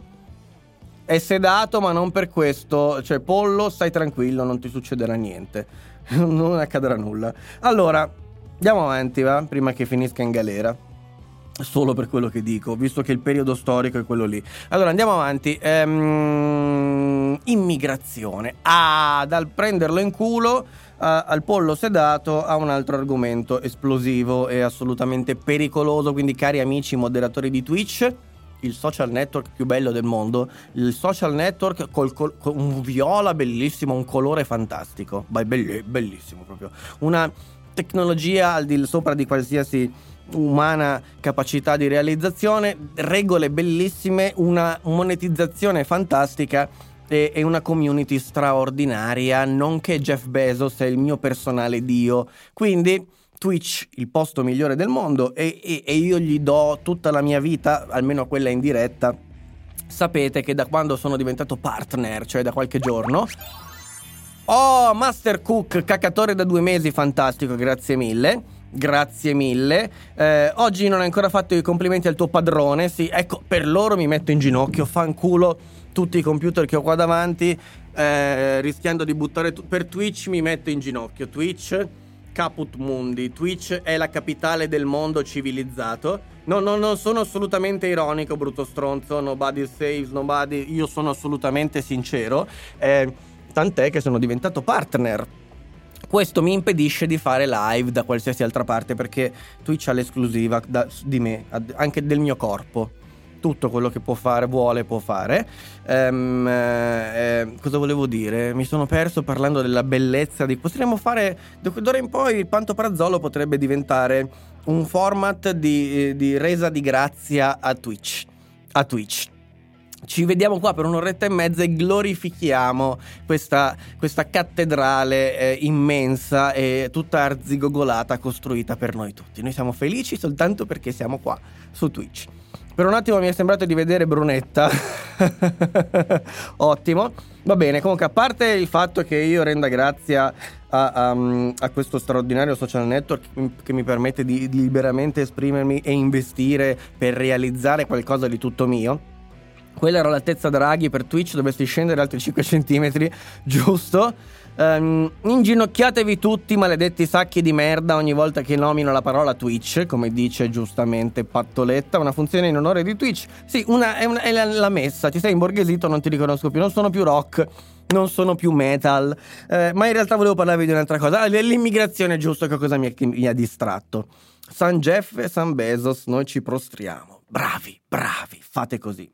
è sedato, ma non per questo. Cioè, pollo, stai tranquillo, non ti succederà niente. non accadrà nulla. Allora, andiamo avanti, va? Prima che finisca in galera. Solo per quello che dico, visto che il periodo storico è quello lì. Allora, andiamo avanti. Ehm, immigrazione. Ah, dal prenderlo in culo al pollo sedato a un altro argomento esplosivo e assolutamente pericoloso. Quindi, cari amici moderatori di Twitch il social network più bello del mondo, il social network col, col, con un viola bellissimo, un colore fantastico, bellissimo proprio, una tecnologia al di sopra di qualsiasi umana capacità di realizzazione, regole bellissime, una monetizzazione fantastica e, e, una community straordinaria, nonché Jeff Bezos è il mio personale dio. Quindi Twitch il posto migliore del mondo e, e, e io gli do tutta la mia vita, almeno quella in diretta. Sapete che da quando sono diventato partner, cioè da qualche giorno, Oh, Master Cook, cacatore da due mesi, fantastico, grazie mille. Grazie mille. Eh, oggi non hai ancora fatto i complimenti al tuo padrone. Sì, ecco, per loro mi metto in ginocchio, fanculo tutti i computer che ho qua davanti. Eh, rischiando di buttare t- per Twitch mi metto in ginocchio. Twitch Caput Mundi. Twitch è la capitale del mondo civilizzato. No, no, non sono assolutamente ironico, brutto stronzo. Nobody saves nobody. Io sono assolutamente sincero. Eh, tant'è che sono diventato partner. Questo mi impedisce di fare live da qualsiasi altra parte perché Twitch ha l'esclusiva da, di me, anche del mio corpo tutto quello che può fare, vuole, può fare. Um, eh, cosa volevo dire? Mi sono perso parlando della bellezza di... Potremmo fare... D'ora in poi il Pantoprazzolo potrebbe diventare un format di, di resa di grazia a Twitch. A Twitch ci vediamo qua per un'oretta e mezza e glorifichiamo questa, questa cattedrale eh, immensa e tutta arzigogolata costruita per noi tutti. Noi siamo felici soltanto perché siamo qua su Twitch. Per un attimo mi è sembrato di vedere Brunetta. Ottimo. Va bene, comunque a parte il fatto che io renda grazia a, a, a, questo straordinario social network che mi permette di, di liberamente esprimermi e investire per realizzare qualcosa di tutto mio, quella era l'altezza Draghi per Twitch, dovresti scendere altri 5 cm, giusto? Um, inginocchiatevi tutti, maledetti sacchi di merda, ogni volta che nomino la parola Twitch, come dice giustamente Pattoletta, una funzione in onore di Twitch. Sì, una, è, una, è la, la, messa, ti sei imborghesito, non ti riconosco più, non sono più rock, non sono più metal, eh, ma in realtà volevo parlarvi di un'altra cosa. Ah, l'immigrazione, giusto, che cosa mi, mi ha distratto. San Jeff e San Bezos, noi ci prostriamo. Bravi, bravi, fate così.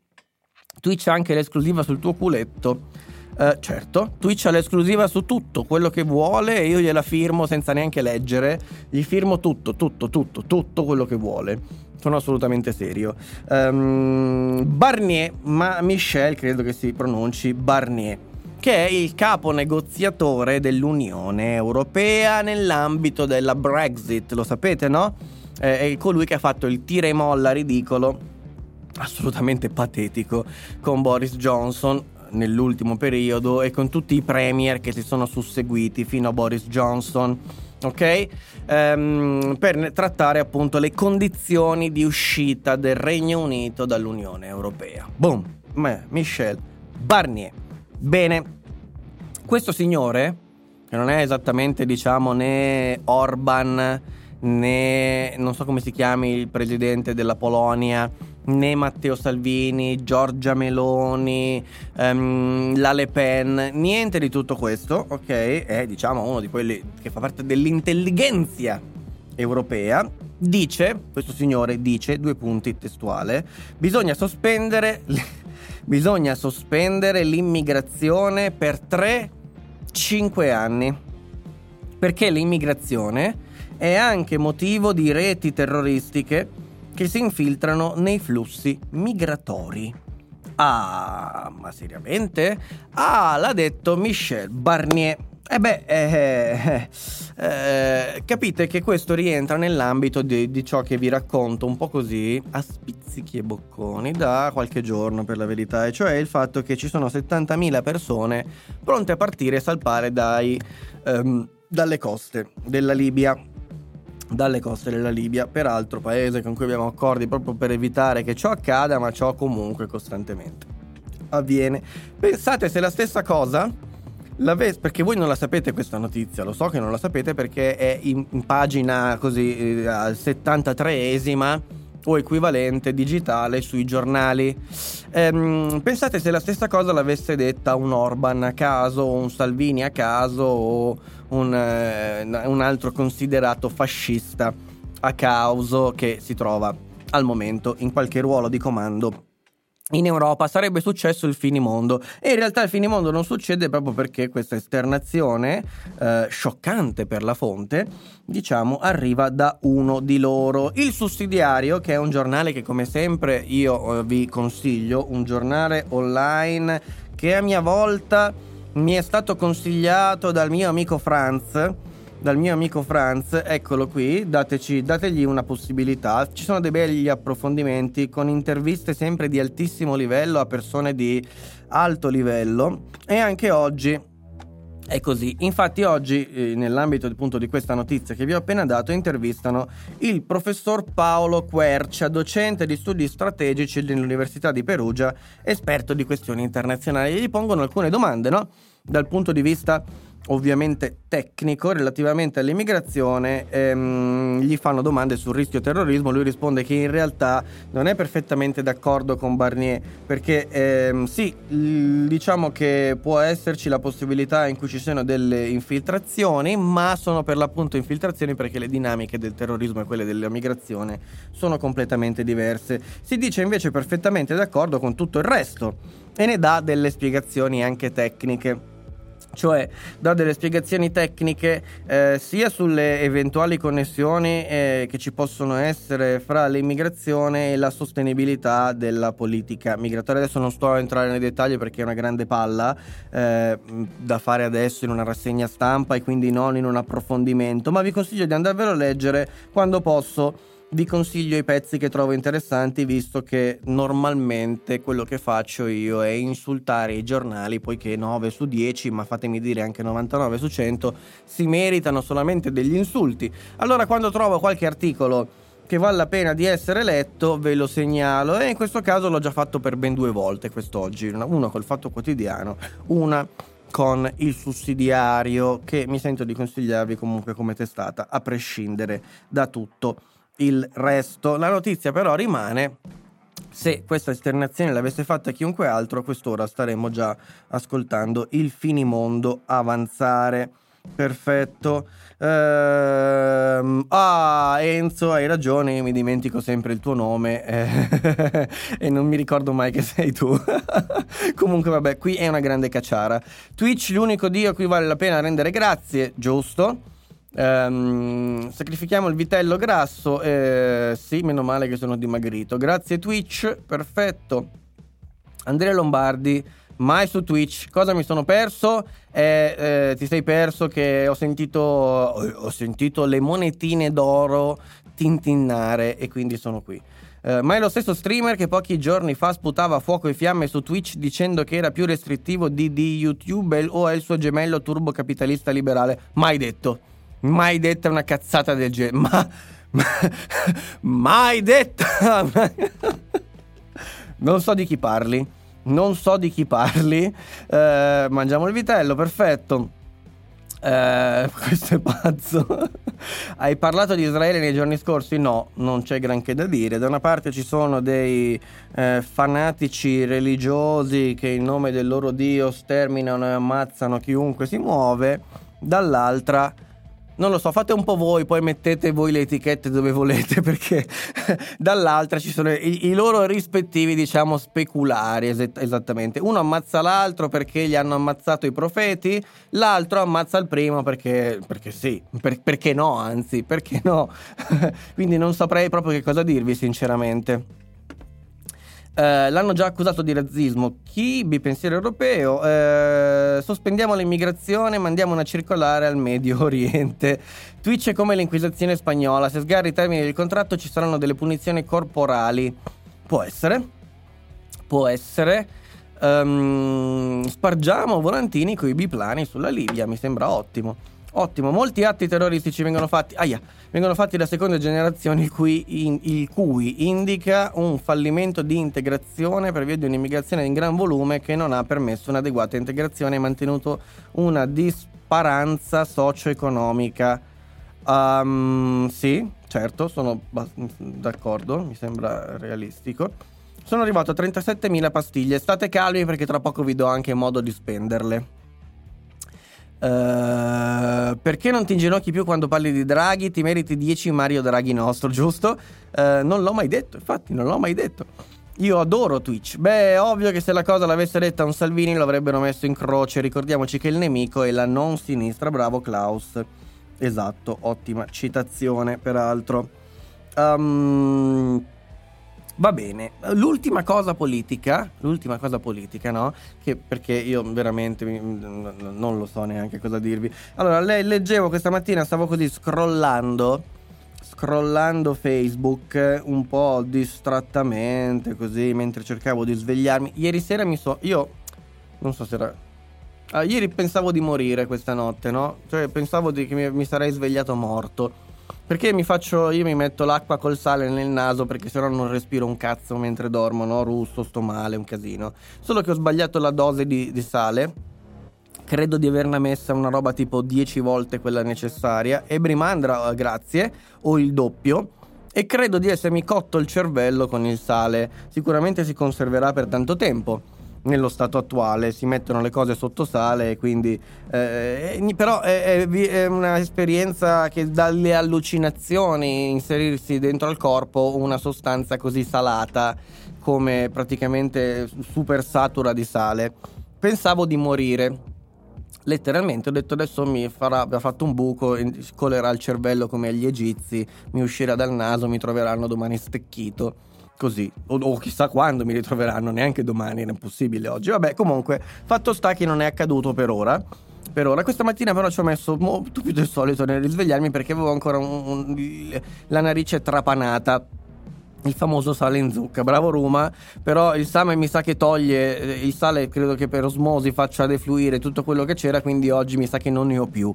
Twitch ha anche l'esclusiva sul tuo culetto Uh, certo, Twitch ha l'esclusiva su tutto, quello che vuole e io gliela firmo senza neanche leggere, gli firmo tutto, tutto, tutto, tutto quello che vuole. Sono assolutamente serio. Um, Barnier, ma Michel credo che si pronunci Barnier, che è il capo negoziatore dell'Unione Europea nell'ambito della Brexit, lo sapete no? Eh, è colui che ha fatto il tira e molla ridicolo assolutamente patetico con Boris Johnson nell'ultimo periodo e con tutti i premier che si sono susseguiti fino a Boris Johnson, ok? Um, per trattare appunto le condizioni di uscita del Regno Unito dall'Unione Europea. Boom, Michel Barnier. Bene, questo signore, che non è esattamente diciamo né Orban né non so come si chiami il presidente della Polonia, né Matteo Salvini, Giorgia Meloni, um, la Le Pen, niente di tutto questo, ok? È diciamo uno di quelli che fa parte dell'intelligenza europea. Dice, questo signore dice, due punti testuale, bisogna sospendere, bisogna sospendere l'immigrazione per 3-5 anni. Perché l'immigrazione è anche motivo di reti terroristiche che si infiltrano nei flussi migratori. Ah, ma seriamente? Ah, l'ha detto Michel Barnier. E eh beh, eh, eh, capite che questo rientra nell'ambito di, di, ciò che vi racconto un po' così a spizzichi e bocconi da qualche giorno per la verità, e cioè il fatto che ci sono 70.000 persone pronte a partire e salpare dai, ehm, dalle coste della Libia dalle coste della Libia, peraltro paese con cui abbiamo accordi proprio per evitare che ciò accada, ma ciò comunque costantemente avviene. Pensate se la stessa cosa l'avesse, perché voi non la sapete questa notizia, lo so che non la sapete perché è in, in pagina così eh, al 73esima o equivalente digitale sui giornali. Ehm, pensate se la stessa cosa l'avesse detta un Orban a caso, o un Salvini a caso, o un, eh, un altro considerato fascista a causa che si trova al momento in qualche ruolo di comando in Europa sarebbe successo il finimondo. E in realtà il finimondo non succede proprio perché questa esternazione eh, scioccante per la fonte diciamo arriva da uno di loro. Il sussidiario che è un giornale che come sempre io eh, vi consiglio un giornale online che a mia volta mi è stato consigliato dal mio amico Franz dal mio amico Franz, eccolo qui, dateci, dategli una possibilità. Ci sono dei begli approfondimenti con interviste sempre di altissimo livello a persone di alto livello e anche oggi è così. Infatti oggi, eh, nell'ambito appunto di questa notizia che vi ho appena dato, intervistano il professor Paolo Quercia, docente di studi strategici dell'Università di Perugia, esperto di questioni internazionali. Gli pongono alcune domande, no? Dal punto di vista ovviamente tecnico relativamente all'immigrazione ehm, gli fanno domande sul rischio terrorismo lui risponde che in realtà non è perfettamente d'accordo con Barnier perché ehm, sì diciamo che può esserci la possibilità in cui ci siano delle infiltrazioni ma sono per l'appunto infiltrazioni perché le dinamiche del terrorismo e quelle della migrazione sono completamente diverse. Si dice invece perfettamente d'accordo con tutto il resto e ne dà delle spiegazioni anche tecniche cioè dà delle spiegazioni tecniche eh, sia sulle eventuali connessioni eh, che ci possono essere fra l'immigrazione e la sostenibilità della politica migratoria. Adesso non sto a entrare nei dettagli perché è una grande palla eh, da fare adesso in una rassegna stampa e quindi non in un approfondimento, ma vi consiglio di andarvelo a leggere quando posso vi consiglio i pezzi che trovo interessanti visto che normalmente quello che faccio io è insultare i giornali poiché 9 su 10 ma fatemi dire anche 99 su 100 si meritano solamente degli insulti. Allora quando trovo qualche articolo che vale la pena di essere letto ve lo segnalo. E in questo caso l'ho già fatto per ben due volte quest'oggi. Uno col fatto quotidiano una con il sussidiario che mi sento di consigliarvi comunque come testata a prescindere da tutto il resto. La notizia però rimane se questa esternazione l'avesse fatta chiunque altro, a quest'ora staremmo già ascoltando il finimondo avanzare. Perfetto. Ehm, ah, Enzo, hai ragione, mi dimentico sempre il tuo nome eh, e non mi ricordo mai che sei tu. Comunque, vabbè, qui è una grande cacciara. Twitch, l'unico dio a cui vale la pena rendere grazie, giusto? Um, sacrifichiamo il vitello grasso. Eh, sì, meno male che sono dimagrito. Grazie Twitch, perfetto. Andrea Lombardi, mai su Twitch. Cosa mi sono perso? Eh, eh, ti sei perso che ho sentito, ho sentito le monetine d'oro tintinnare e quindi sono qui. Uh, ma è lo stesso streamer che pochi giorni fa sputava fuoco e fiamme su Twitch dicendo che era più restrittivo di, di YouTube o è il suo gemello turbo capitalista liberale. Mai detto mai detta una cazzata del genere. Ma, ma mai detta. non so di chi parli. Non so di chi parli. Eh, mangiamo il vitello, perfetto. Eh, questo è pazzo. Hai parlato di Israele nei giorni scorsi? No, non c'è granché da dire. Da una parte ci sono dei eh, fanatici religiosi che in nome del loro Dio sterminano e ammazzano chiunque si muove, dall'altra non lo so, fate un po' voi, poi mettete voi le etichette dove volete, perché dall'altra ci sono i, i loro rispettivi, diciamo, speculari, es- esattamente. Uno ammazza l'altro perché gli hanno ammazzato i profeti, l'altro ammazza il primo perché, perché sì, per- perché no, anzi, perché no. Quindi non saprei proprio che cosa dirvi, sinceramente. Eh, l'hanno già accusato di razzismo. Chi? Bipensiero europeo. Eh, sospendiamo l'immigrazione, mandiamo una circolare al Medio Oriente. Twitch è come l'inquisizione spagnola. Se sgarri i termini del contratto ci saranno delle punizioni corporali. Può essere. Può essere. Um, spargiamo volantini con i biplani sulla Libia. Mi sembra ottimo. Ottimo, molti atti terroristici vengono fatti, aia, vengono fatti da seconde generazioni in, il cui, indica un fallimento di integrazione per via di un'immigrazione in gran volume che non ha permesso un'adeguata integrazione e mantenuto una disparanza socio-economica. Um, sì, certo, sono d'accordo, mi sembra realistico. Sono arrivato a 37.000 pastiglie, state calmi perché tra poco vi do anche modo di spenderle. Uh, perché non ti inginocchi più quando parli di Draghi? Ti meriti 10 Mario Draghi nostro, giusto? Uh, non l'ho mai detto, infatti, non l'ho mai detto. Io adoro Twitch. Beh, ovvio che se la cosa l'avesse detta un Salvini lo avrebbero messo in croce. Ricordiamoci che il nemico è la non sinistra. Bravo Klaus. Esatto, ottima citazione, peraltro. Um, Va bene, l'ultima cosa politica, l'ultima cosa politica, no? Che perché io veramente non lo so neanche cosa dirvi. Allora, le, leggevo questa mattina, stavo così scrollando, scrollando Facebook un po' distrattamente, così, mentre cercavo di svegliarmi. Ieri sera mi so... Io non so se era... Ah, ieri pensavo di morire questa notte, no? Cioè pensavo di, che mi, mi sarei svegliato morto. Perché mi faccio, io mi metto l'acqua col sale nel naso perché sennò non respiro un cazzo mentre dormo, no? Russo, sto male, un casino. Solo che ho sbagliato la dose di, di sale. Credo di averne messa una roba tipo 10 volte quella necessaria. E Brimandra, grazie, o il doppio. E credo di essermi cotto il cervello con il sale. Sicuramente si conserverà per tanto tempo nello stato attuale, si mettono le cose sotto sale quindi eh, però è, è, è un'esperienza che dalle allucinazioni inserirsi dentro al corpo una sostanza così salata come praticamente super satura di sale. Pensavo di morire. Letteralmente ho detto adesso mi farà, ha fatto un buco, scolerà il cervello come agli egizi, mi uscirà dal naso, mi troveranno domani stecchito così, o, o, chissà quando mi ritroveranno, neanche domani, era impossibile oggi. Vabbè, comunque, fatto sta che non è accaduto per ora. Per ora, questa mattina però ci ho messo molto più del solito nel risvegliarmi perché avevo ancora un, un, la narice trapanata il famoso sale in zucca. Bravo Ruma, però il same mi sa che toglie eh, il sale, credo che per osmosi faccia defluire tutto quello che c'era, quindi oggi mi sa che non ne ho più.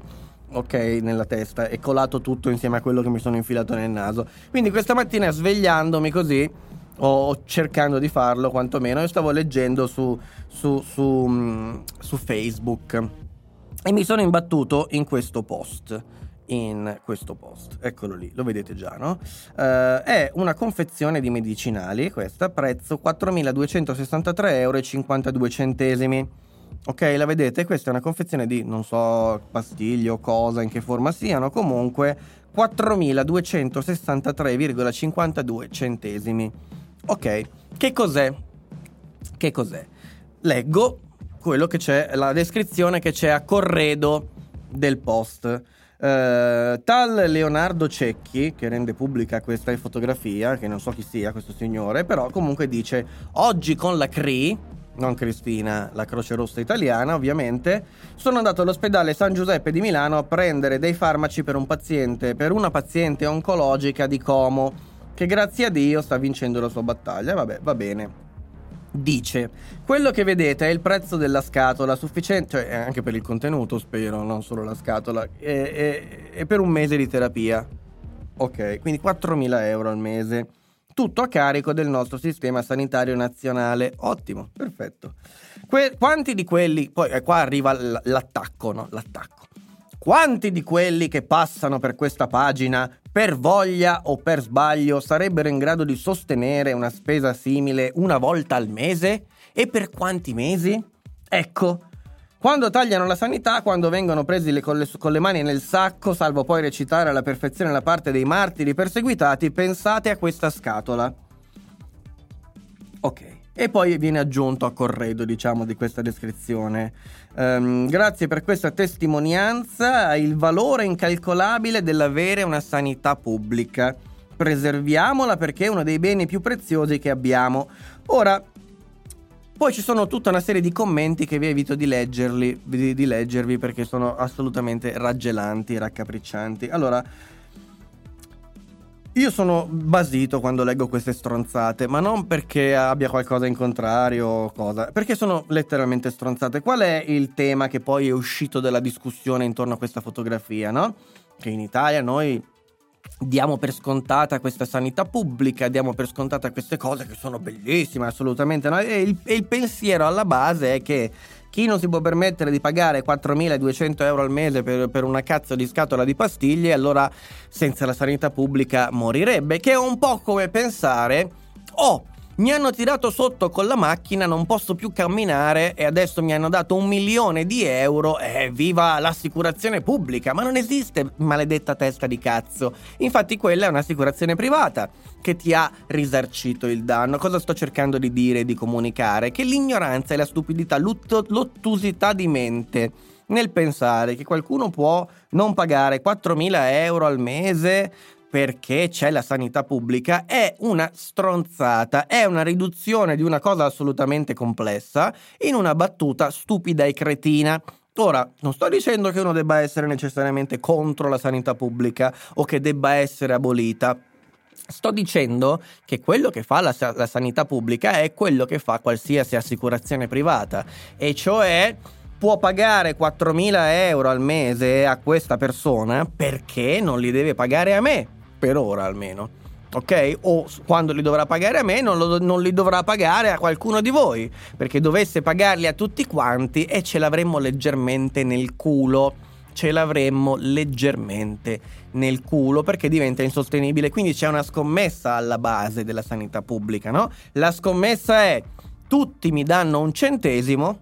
Ok, nella testa, è colato tutto insieme a quello che mi sono infilato nel naso. Quindi questa mattina svegliandomi così, o cercando di farlo quantomeno, io stavo leggendo su, su, su, mm, su Facebook e mi sono imbattuto in questo post in questo post. Eccolo lì, lo vedete già, no? Uh, è una confezione di medicinali, questa, prezzo 4.263,52 euro. Ok, la vedete? Questa è una confezione di, non so, pastiglie o cosa, in che forma siano, comunque 4.263,52 centesimi. Ok, che cos'è? Che cos'è? Leggo quello che c'è, la descrizione che c'è a corredo del post. Uh, tal Leonardo Cecchi, che rende pubblica questa fotografia, che non so chi sia questo signore, però comunque dice: Oggi con la CRI, non Cristina, la Croce Rossa italiana, ovviamente, sono andato all'ospedale San Giuseppe di Milano a prendere dei farmaci per un paziente, per una paziente oncologica di Como che grazie a Dio sta vincendo la sua battaglia. Vabbè, va bene. Dice, quello che vedete è il prezzo della scatola, sufficiente, cioè anche per il contenuto spero, non solo la scatola, e, per un mese di terapia. Ok, quindi 4.000 euro al mese. Tutto a carico del nostro sistema sanitario nazionale. Ottimo, perfetto. Que- quanti di quelli, poi eh, qua arriva l- l'attacco, no? L'attacco Quanti di quelli che passano per questa pagina, per voglia o per sbaglio, sarebbero in grado di sostenere una spesa simile una volta al mese? E per quanti mesi? Ecco, quando tagliano la sanità, quando vengono presi le, con, le, con, le, mani nel sacco, salvo poi recitare alla perfezione la parte dei martiri perseguitati, pensate a questa scatola. Ok. E poi viene aggiunto a corredo, diciamo, di questa descrizione. Um, grazie per questa testimonianza, il valore incalcolabile dell'avere una sanità pubblica. Preserviamola perché è uno dei beni più preziosi che abbiamo. Ora, poi ci sono tutta una serie di commenti che vi evito di, leggerli, di, di leggervi perché sono assolutamente raggelanti, raccapriccianti. Allora, io sono basito quando leggo queste stronzate, ma non perché abbia qualcosa in contrario o cosa, perché sono letteralmente stronzate. Qual è il tema che poi è uscito dalla discussione intorno a questa fotografia, no? Che in Italia noi diamo per scontata questa sanità pubblica, diamo per scontata queste cose che sono bellissime, assolutamente. No? E, il, il pensiero alla base è che chi non si può permettere di pagare 4.200 euro al mese per, per, una cazzo di scatola di pastiglie, allora senza la sanità pubblica morirebbe. Che è un po' come pensare, oh, mi hanno tirato sotto con la macchina, non posso più camminare e adesso mi hanno dato un milione di euro e viva l'assicurazione pubblica. Ma non esiste maledetta testa di cazzo. Infatti quella è un'assicurazione privata che ti ha risarcito il danno. Cosa sto cercando di dire e di comunicare? Che l'ignoranza e la stupidità, l'ottusità di mente nel pensare che qualcuno può non pagare 4.000 euro al mese perché c'è la sanità pubblica è una stronzata, è una riduzione di una cosa assolutamente complessa in una battuta stupida e cretina. Ora, non sto dicendo che uno debba essere necessariamente contro la sanità pubblica o che debba essere abolita. Sto dicendo che quello che fa la, la sanità pubblica è quello che fa qualsiasi assicurazione privata, e cioè può pagare 4.000 euro al mese a questa persona perché non li deve pagare a me per ora almeno. Ok? O quando li dovrà pagare a me, non, lo, non, li dovrà pagare a qualcuno di voi. Perché dovesse pagarli a tutti quanti e ce l'avremmo leggermente nel culo. Ce l'avremmo leggermente nel culo perché diventa insostenibile. Quindi c'è una scommessa alla base della sanità pubblica, no? La scommessa è: tutti mi danno un centesimo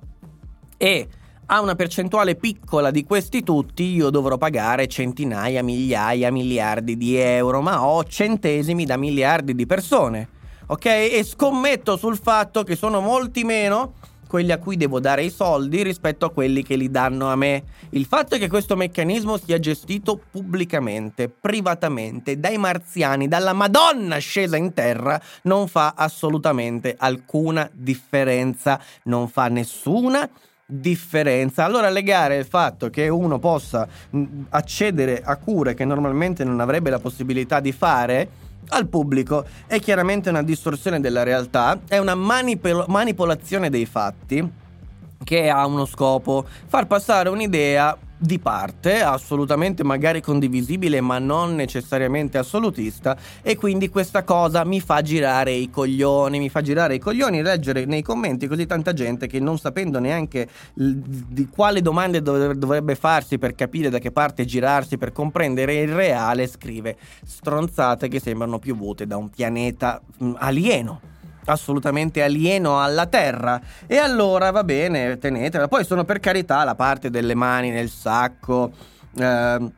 e a una percentuale piccola di questi tutti io dovrò pagare centinaia, migliaia, miliardi di euro, ma ho centesimi da miliardi di persone. Ok? E scommetto sul fatto che sono molti meno quelli a cui devo dare i soldi rispetto a quelli che li danno a me. Il fatto è che questo meccanismo sia gestito pubblicamente, privatamente, dai marziani, dalla Madonna scesa in terra, non fa assolutamente alcuna differenza, non fa nessuna differenza differenza. Allora legare il fatto che uno possa accedere a cure che normalmente non avrebbe la possibilità di fare al pubblico è chiaramente una distorsione della realtà, è una manipol- manipolazione dei fatti che ha uno scopo, far passare un'idea di parte, assolutamente magari condivisibile ma non necessariamente assolutista e quindi questa cosa mi fa girare i coglioni, mi fa girare i coglioni leggere nei commenti così tanta gente che non sapendo neanche di quale domande dovrebbe farsi per capire da che parte girarsi per comprendere il reale scrive stronzate che sembrano piovute da un pianeta alieno assolutamente alieno alla terra. E allora va bene, tenetela. Poi sono per carità la parte delle mani nel sacco. Eh,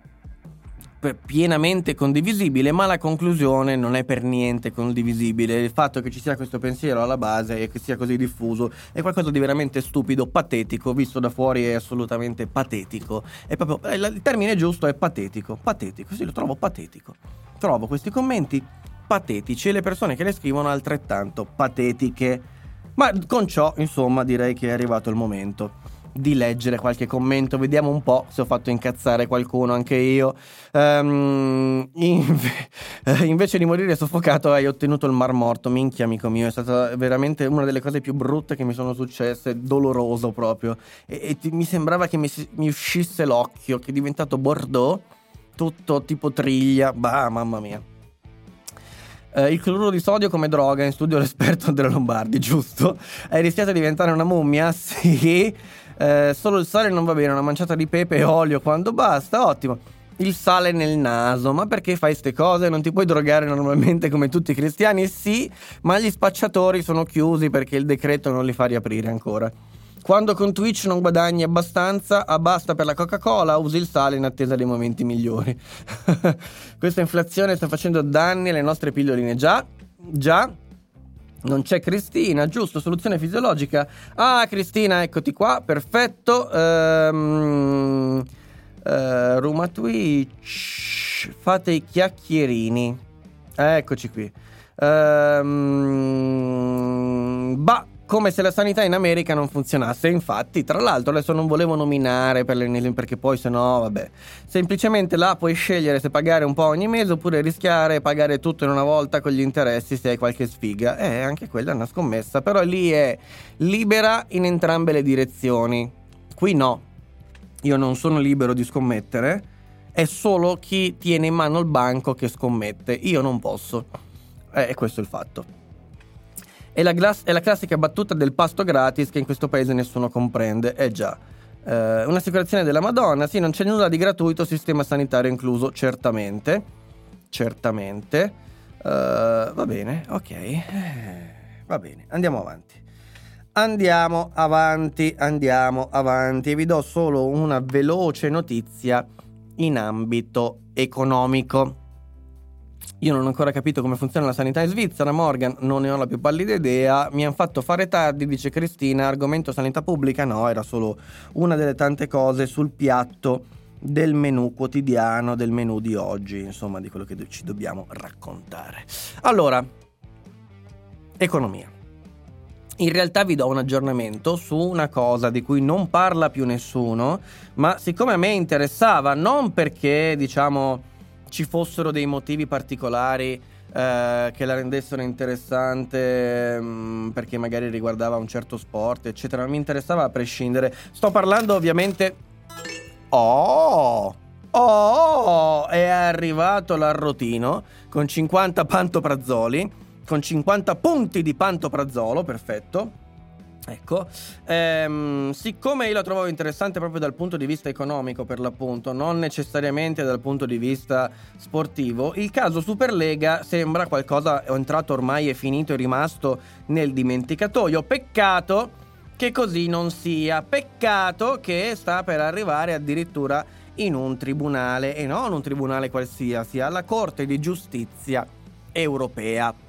pienamente condivisibile, ma la conclusione non è per niente condivisibile. Il fatto che ci sia questo pensiero alla base e che sia così diffuso è qualcosa di veramente stupido, patetico, visto da fuori è assolutamente patetico. È proprio, eh, il termine giusto è patetico, patetico, sì, lo trovo patetico. Trovo questi commenti patetici e le persone che le scrivono altrettanto patetiche. Ma con ciò, insomma, direi che è arrivato il momento di leggere qualche commento. Vediamo un po' se ho fatto incazzare qualcuno anche io. Um, inve- invece di morire soffocato, hai ottenuto il mar morto. Minchia, amico mio, è stata veramente una delle cose più brutte che mi sono successe. Doloroso proprio. E, e ti, mi sembrava che mi, mi uscisse l'occhio, che è diventato Bordeaux, tutto tipo triglia. Bah, mamma mia. Eh, il cloruro di sodio come droga, in studio l'esperto Andrea Lombardi, giusto? Hai rischiato di diventare una mummia? Sì. Eh, solo il sale non va bene, una manciata di pepe e olio quando basta, ottimo. Il sale nel naso, ma perché fai queste cose? Non ti puoi drogare normalmente come tutti i cristiani? Sì, ma gli spacciatori sono chiusi perché il decreto non li fa riaprire ancora. Quando con Twitch non guadagni abbastanza, abbasta per la Coca-Cola, usi il sale in attesa dei momenti migliori. Questa inflazione sta facendo danni alle nostre pilloline. Già, già. Non c'è Cristina, giusto, soluzione fisiologica. Ah, Cristina, eccoti qua, perfetto. Ehm, eh, Ruma Twitch, fate i chiacchierini. Eccoci qui. Ehm, bah, come se la sanità in America non funzionasse. Infatti, tra l'altro, adesso non volevo nominare per l'ennesima perché poi se no, vabbè. Semplicemente là puoi scegliere se pagare un po' ogni mese oppure rischiare e pagare tutto in una volta con gli interessi se hai qualche sfiga. Eh, anche quella è una scommessa, però lì è libera in entrambe le direzioni. Qui no. Io non sono libero di scommettere, è solo chi tiene in mano il banco che scommette. Io non posso. Eh, e questo è il fatto. È la, glas- è la, classica battuta del pasto gratis che in questo paese nessuno comprende. Eh già. Eh, un'assicurazione della Madonna, sì, non c'è nulla di gratuito, sistema sanitario incluso, certamente. Certamente. Uh, va bene, ok. Eh, va bene, andiamo avanti. Andiamo avanti, andiamo avanti. Vi do solo una veloce notizia in ambito economico. Io non ho ancora capito come funziona la sanità in Svizzera, Morgan, non ne ho la più pallida idea. Mi hanno fatto fare tardi, dice Cristina, argomento sanità pubblica. No, era solo una delle tante cose sul piatto del menù quotidiano, del menù di oggi, insomma, di quello che ci dobbiamo raccontare. Allora, economia. In realtà vi do un aggiornamento su una cosa di cui non parla più nessuno, ma siccome a me interessava, non perché, diciamo ci fossero dei motivi particolari eh, che la rendessero interessante mh, mm, perché magari riguardava un certo sport, eccetera. Non mi interessava a prescindere. Sto parlando ovviamente... Oh! Oh! È arrivato l'arrotino con 50 pantoprazzoli, con 50 punti di pantoprazzolo, perfetto Ecco, ehm, siccome io la trovavo interessante proprio dal punto di vista economico per l'appunto, non necessariamente dal punto di vista sportivo, il caso Superlega sembra qualcosa è entrato ormai, è finito, è rimasto nel dimenticatoio. Peccato che così non sia, peccato che sta per arrivare addirittura in un tribunale e non un tribunale qualsiasi, alla Corte di Giustizia europea.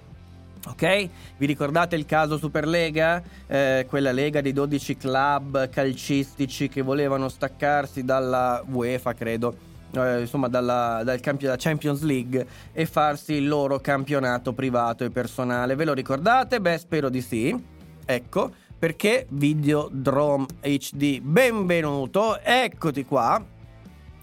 Ok? Vi ricordate il caso Superlega? Eh, quella lega di 12 club calcistici che volevano staccarsi dalla UEFA, credo, eh, insomma dalla, dal camp- dalla Champions League e farsi il loro campionato privato e personale. Ve lo ricordate? Beh, spero di sì. Ecco, perché Videodrome HD, benvenuto, eccoti qua.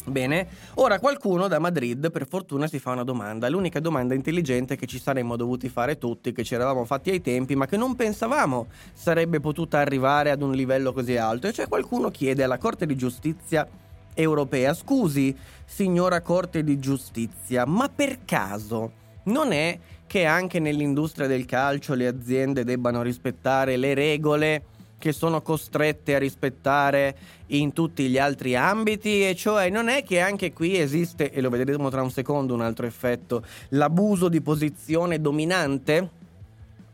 Bene, ora qualcuno da Madrid per fortuna si fa una domanda, l'unica domanda intelligente che ci saremmo dovuti fare tutti, che ci eravamo fatti ai tempi, ma che non pensavamo sarebbe potuta arrivare ad un livello così alto, e cioè qualcuno chiede alla Corte di Giustizia europea, scusi, signora Corte di Giustizia, ma per caso non è che anche nell'industria del calcio le aziende debbano rispettare le regole? Che sono costrette a rispettare in tutti gli altri ambiti e cioè non è che anche qui esiste, e lo vedremo tra un secondo un altro effetto, l'abuso di posizione dominante?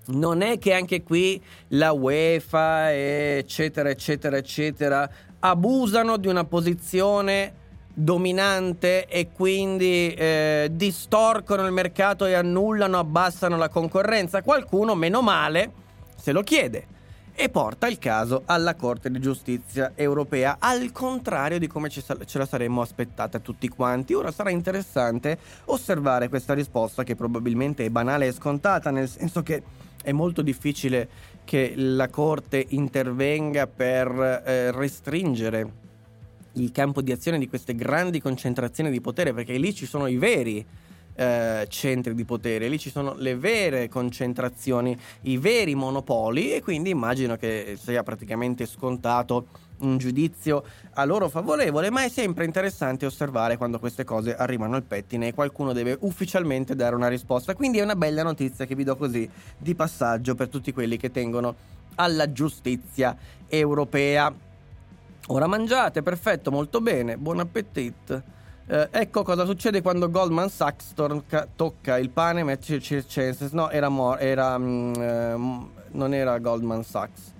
Non è che anche qui la UEFA eccetera eccetera eccetera abusano di una posizione dominante e quindi eh, distorcono il mercato e annullano, abbassano la concorrenza. Qualcuno, meno male, se lo chiede e porta il caso alla Corte di Giustizia europea, al contrario di come ce la saremmo aspettata tutti quanti. Ora sarà interessante osservare questa risposta che probabilmente è banale e scontata, nel senso che è molto difficile che la Corte intervenga per eh, restringere il campo di azione di queste grandi concentrazioni di potere, perché lì ci sono i veri eh, centri di potere, lì ci sono le vere concentrazioni, i veri monopoli e quindi immagino che sia praticamente scontato un giudizio a loro favorevole, ma è sempre interessante osservare quando queste cose arrivano al pettine e qualcuno deve ufficialmente dare una risposta. Quindi è una bella notizia che vi do così di passaggio per tutti quelli che tengono alla giustizia europea. Ora mangiate, perfetto, molto bene, buon appetito. Eh, ecco cosa succede quando Goldman Sachs tocca, tocca il pane Massachusetts. No, era, mo- era mm, eh, non era Goldman Sachs,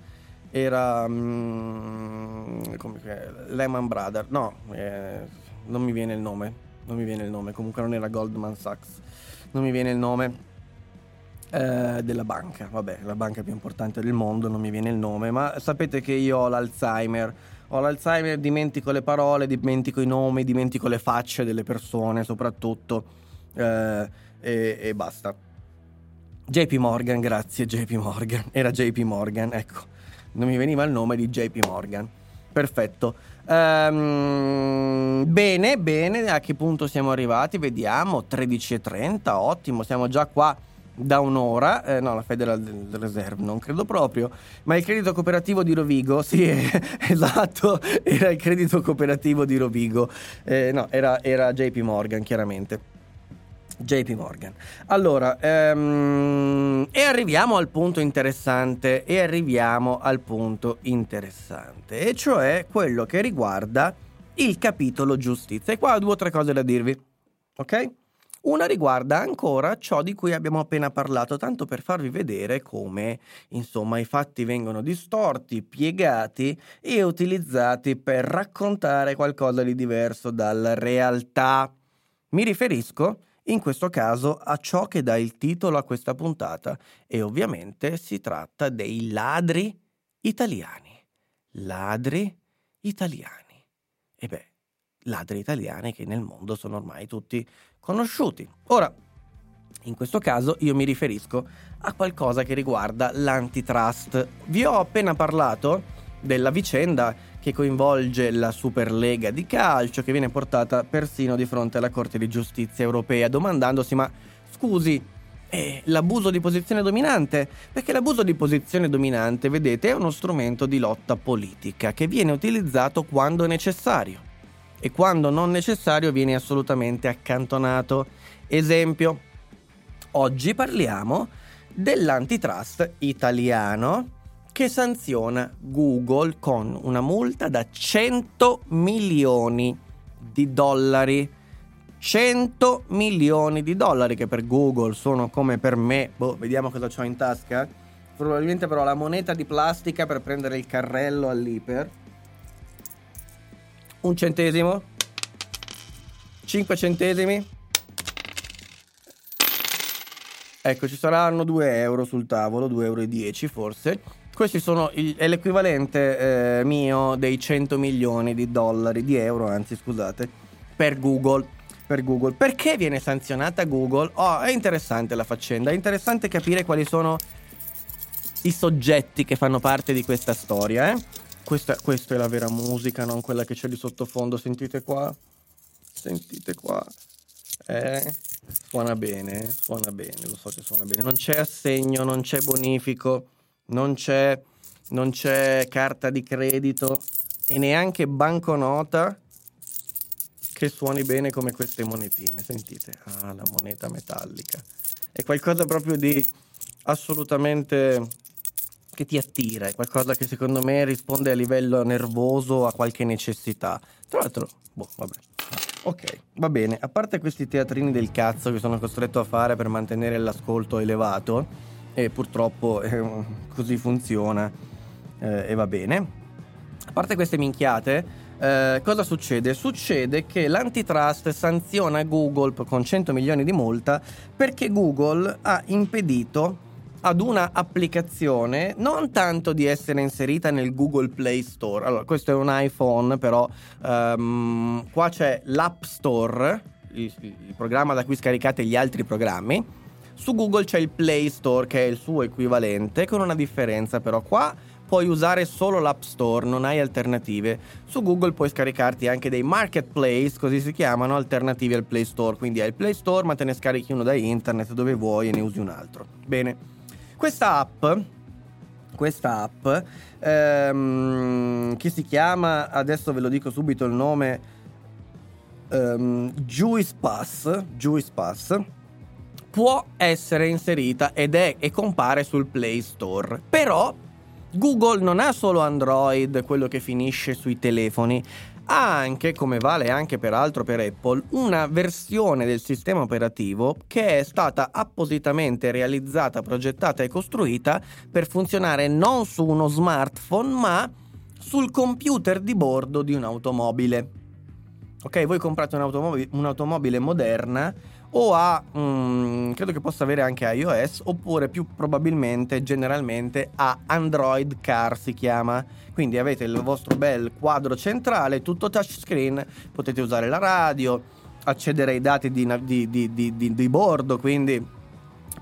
era mm, Lehman Brothers. No, eh, non mi viene il nome. Non mi viene il nome. Comunque non era Goldman Sachs. Non mi viene il nome. Eh, della banca, vabbè, la banca più importante del mondo, non mi viene il nome, ma sapete che io ho l'Alzheimer ho l'Alzheimer, dimentico le parole, dimentico i nomi, dimentico le facce delle persone soprattutto eh, e, e basta. JP Morgan, grazie JP Morgan, era JP Morgan, ecco, non mi veniva il nome di JP Morgan. Perfetto. Um, bene, bene, a che punto siamo arrivati? Vediamo, 13.30, ottimo, siamo già qua da un'ora, eh, no la Federal Reserve non credo proprio, ma il credito cooperativo di Rovigo, sì esatto, era il credito cooperativo di Rovigo, eh, no era, era JP Morgan chiaramente. JP Morgan. Allora, ehm, e arriviamo al punto interessante, e arriviamo al punto interessante, e cioè quello che riguarda il capitolo giustizia. E qua ho due o tre cose da dirvi, ok? Una riguarda ancora ciò di cui abbiamo appena parlato, tanto per farvi vedere come, insomma, i fatti vengono distorti, piegati e utilizzati per raccontare qualcosa di diverso dalla realtà. Mi riferisco, in questo caso, a ciò che dà il titolo a questa puntata e ovviamente si tratta dei ladri italiani. Ladri italiani. E beh, ladri italiani che nel mondo sono ormai tutti conosciuti. Ora, in questo caso io mi riferisco a qualcosa che riguarda l'antitrust. Vi ho appena parlato della vicenda che coinvolge la Superlega di calcio che viene portata persino di fronte alla Corte di Giustizia europea domandandosi ma scusi eh, l'abuso di posizione dominante? Perché l'abuso di posizione dominante, vedete, è uno strumento di lotta politica che viene utilizzato quando necessario e quando non necessario viene assolutamente accantonato. Esempio, oggi parliamo dell'antitrust italiano che sanziona Google con una multa da 100 milioni di dollari. 100 milioni di dollari che per Google sono come per me, boh, vediamo cosa ho in tasca. Probabilmente però la moneta di plastica per prendere il carrello all'iper un centesimo, 5 centesimi. Ecco, ci saranno 2 euro sul tavolo, 2,10 euro forse. Questi sono il, è l'equivalente eh, mio dei 100 milioni di dollari, di euro, anzi scusate, per Google. Per Google. Perché viene sanzionata Google? Oh, è interessante la faccenda, è interessante capire quali sono i soggetti che fanno parte di questa storia, eh? Questa, questa, è la vera musica, non quella che c'è di sottofondo. Sentite qua? Sentite qua? Eh? Suona bene, suona bene, lo so che suona bene. Non c'è assegno, non c'è bonifico, non c'è, non c'è carta di credito e neanche banconota che suoni bene come queste monetine. Sentite? Ah, la moneta metallica. È qualcosa proprio di assolutamente che ti attira, è qualcosa che secondo me risponde a livello nervoso a qualche necessità. Tra l'altro, boh, vabbè. Ok, va bene. A parte questi teatrini del cazzo che sono costretto a fare per mantenere l'ascolto elevato, e purtroppo eh, così funziona, eh, e va bene. A parte queste minchiate, eh, cosa succede? Succede che l'antitrust sanziona Google con 100 milioni di multa perché Google ha impedito ad una applicazione non tanto di essere inserita nel Google Play Store. Allora, questo è un iPhone, però um, qua c'è l'App Store, il, il programma da cui scaricate gli altri programmi. Su Google c'è il Play Store che è il suo equivalente, con una differenza però qua puoi usare solo l'App Store, non hai alternative. Su Google puoi scaricarti anche dei marketplace, così si chiamano, alternativi al Play Store. Quindi hai il Play Store, ma te ne scarichi uno da internet dove vuoi e ne usi un altro. Bene. Questa app, questa app ehm, che si chiama, adesso ve lo dico subito il nome, ehm, Juice Pass, Juice Pass, può essere inserita ed è e compare sul Play Store. Però Google non ha solo Android, quello che finisce sui telefoni, ha anche, come vale anche peraltro per Apple, una versione del sistema operativo che è stata appositamente realizzata, progettata e costruita per funzionare non su uno smartphone ma sul computer di bordo di un'automobile. Ok, voi comprate un'automobile, un'automobile moderna o ha, mm, credo che possa avere anche iOS, oppure più probabilmente, generalmente, ha Android Car si chiama. Quindi avete il vostro bel quadro centrale, tutto touchscreen, potete usare la radio, accedere ai dati di, di, di, di bordo, quindi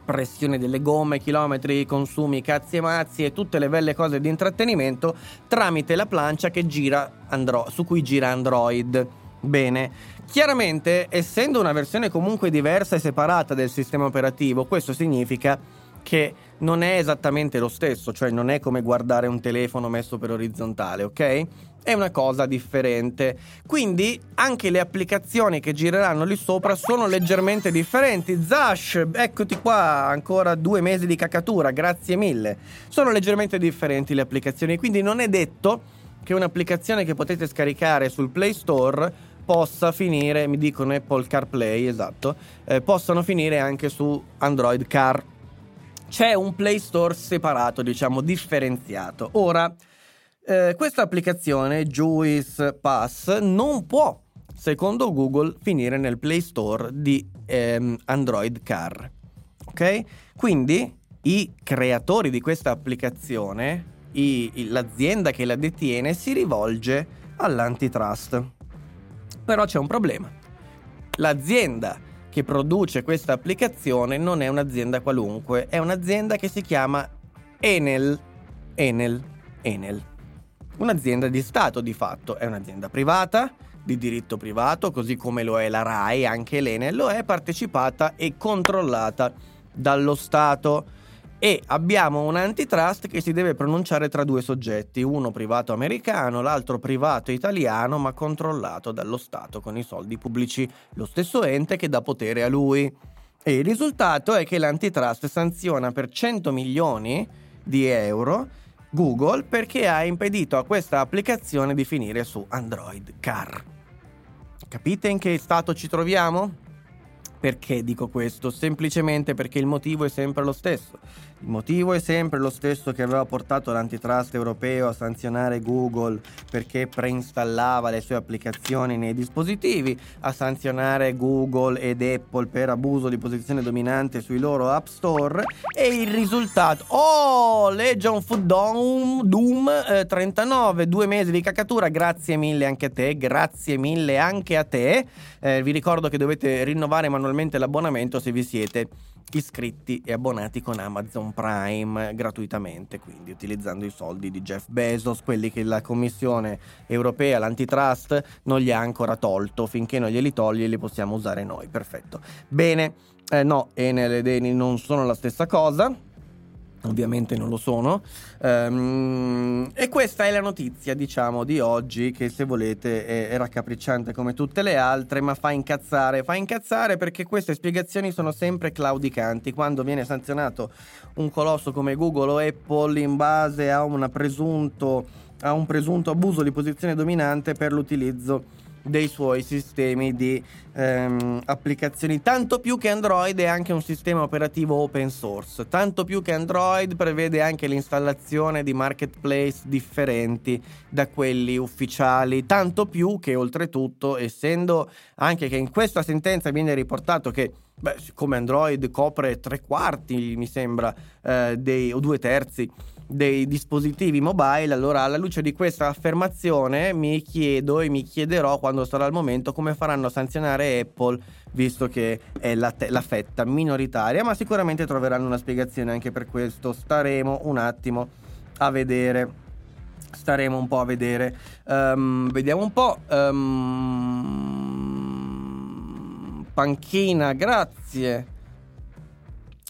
pressione delle gomme, chilometri, consumi, cazzi e mazzi e tutte le belle cose di intrattenimento tramite la plancia gira Andro- su cui gira Android. Bene, chiaramente essendo una versione comunque diversa e separata del sistema operativo, questo significa che non è esattamente lo stesso, cioè non è come guardare un telefono messo per orizzontale, ok? È una cosa differente. Quindi anche le applicazioni che gireranno lì sopra sono leggermente differenti. Zash, eccoti qua, ancora due mesi di cacatura, grazie mille. Sono leggermente differenti le applicazioni, quindi non è detto che un'applicazione che potete scaricare sul Play Store possa finire, mi dicono Apple CarPlay, esatto, eh, possano finire anche su Android Car. C'è un Play Store separato, diciamo, differenziato. Ora, eh, questa applicazione, Juice Pass, non può, secondo Google, finire nel Play Store di ehm, Android Car. Ok? Quindi i creatori di questa applicazione, i, l'azienda che la detiene, si rivolge all'antitrust. Però c'è un problema. L'azienda che produce questa applicazione non è un'azienda qualunque, è un'azienda che si chiama Enel. Enel. Enel. Un'azienda di Stato di fatto, è un'azienda privata, di diritto privato, così come lo è la RAI, anche l'Enel lo è partecipata e controllata dallo Stato e abbiamo un antitrust che si deve pronunciare tra due soggetti, uno privato americano, l'altro privato italiano, ma controllato dallo Stato con i soldi pubblici, lo stesso ente che dà potere a lui. E il risultato è che l'antitrust sanziona per 100 milioni di euro Google perché ha impedito a questa applicazione di finire su Android Car. Capite in che stato ci troviamo? Perché dico questo? Semplicemente perché il motivo è sempre lo stesso. Il motivo è sempre lo stesso che aveva portato l'antitrust europeo a sanzionare Google perché preinstallava le sue applicazioni nei dispositivi, a sanzionare Google ed Apple per abuso di posizione dominante sui loro App Store e il risultato... Oh, Legion of Doom, Doom eh, 39, due mesi di cacatura, grazie mille anche a te, grazie mille anche a te. Eh, vi ricordo che dovete rinnovare manualmente l'abbonamento se vi siete iscritti e abbonati con Amazon Prime gratuitamente, quindi utilizzando i soldi di Jeff Bezos, quelli che la Commissione europea, l'antitrust, non gli ha ancora tolto, finché non glieli toglie li possiamo usare noi, perfetto. Bene, eh, no, Enel ed Eni non sono la stessa cosa, Ovviamente non lo sono. Um, e questa è la notizia, diciamo, di oggi, che se volete è, è, raccapricciante come tutte le altre, ma fa incazzare. Fa incazzare perché queste spiegazioni sono sempre claudicanti. Quando viene sanzionato un colosso come Google o Apple in base a, presunto, a un presunto abuso di posizione dominante per l'utilizzo dei suoi sistemi di ehm, applicazioni, tanto più che Android è anche un sistema operativo open source, tanto più che Android prevede anche l'installazione di marketplace differenti da quelli ufficiali, tanto più che oltretutto, essendo anche che in questa sentenza viene riportato che Beh, siccome Android copre tre quarti, mi sembra, eh, dei, o due terzi dei dispositivi mobile, allora alla luce di questa affermazione mi chiedo e mi chiederò quando sarà il momento come faranno a sanzionare Apple visto che è la, te- la fetta minoritaria, ma sicuramente troveranno una spiegazione anche per questo. Staremo un attimo a vedere. Staremo un po' a vedere. Um, vediamo un po'. Um, panchina, grazie.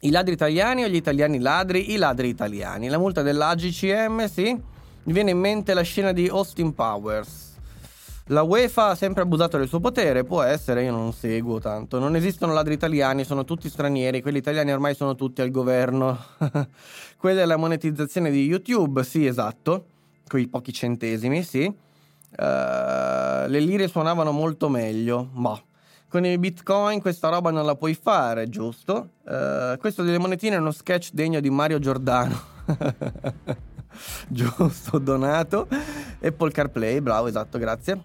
I ladri italiani o gli italiani ladri? I ladri italiani. La multa dell'AGCM, sì. Mi viene in mente la scena di Austin Powers. La UEFA ha sempre abusato del suo potere, può essere, io non seguo tanto. Non esistono ladri italiani, sono tutti stranieri, quelli italiani ormai sono tutti al governo. Quella è la monetizzazione di YouTube, sì, esatto, quei pochi centesimi, sì. Uh, le lire suonavano molto meglio, ma con i bitcoin questa roba non la puoi fare, giusto? Uh, questo delle monetine è uno sketch degno di Mario Giordano. giusto, donato. Apple CarPlay, bravo, esatto, grazie.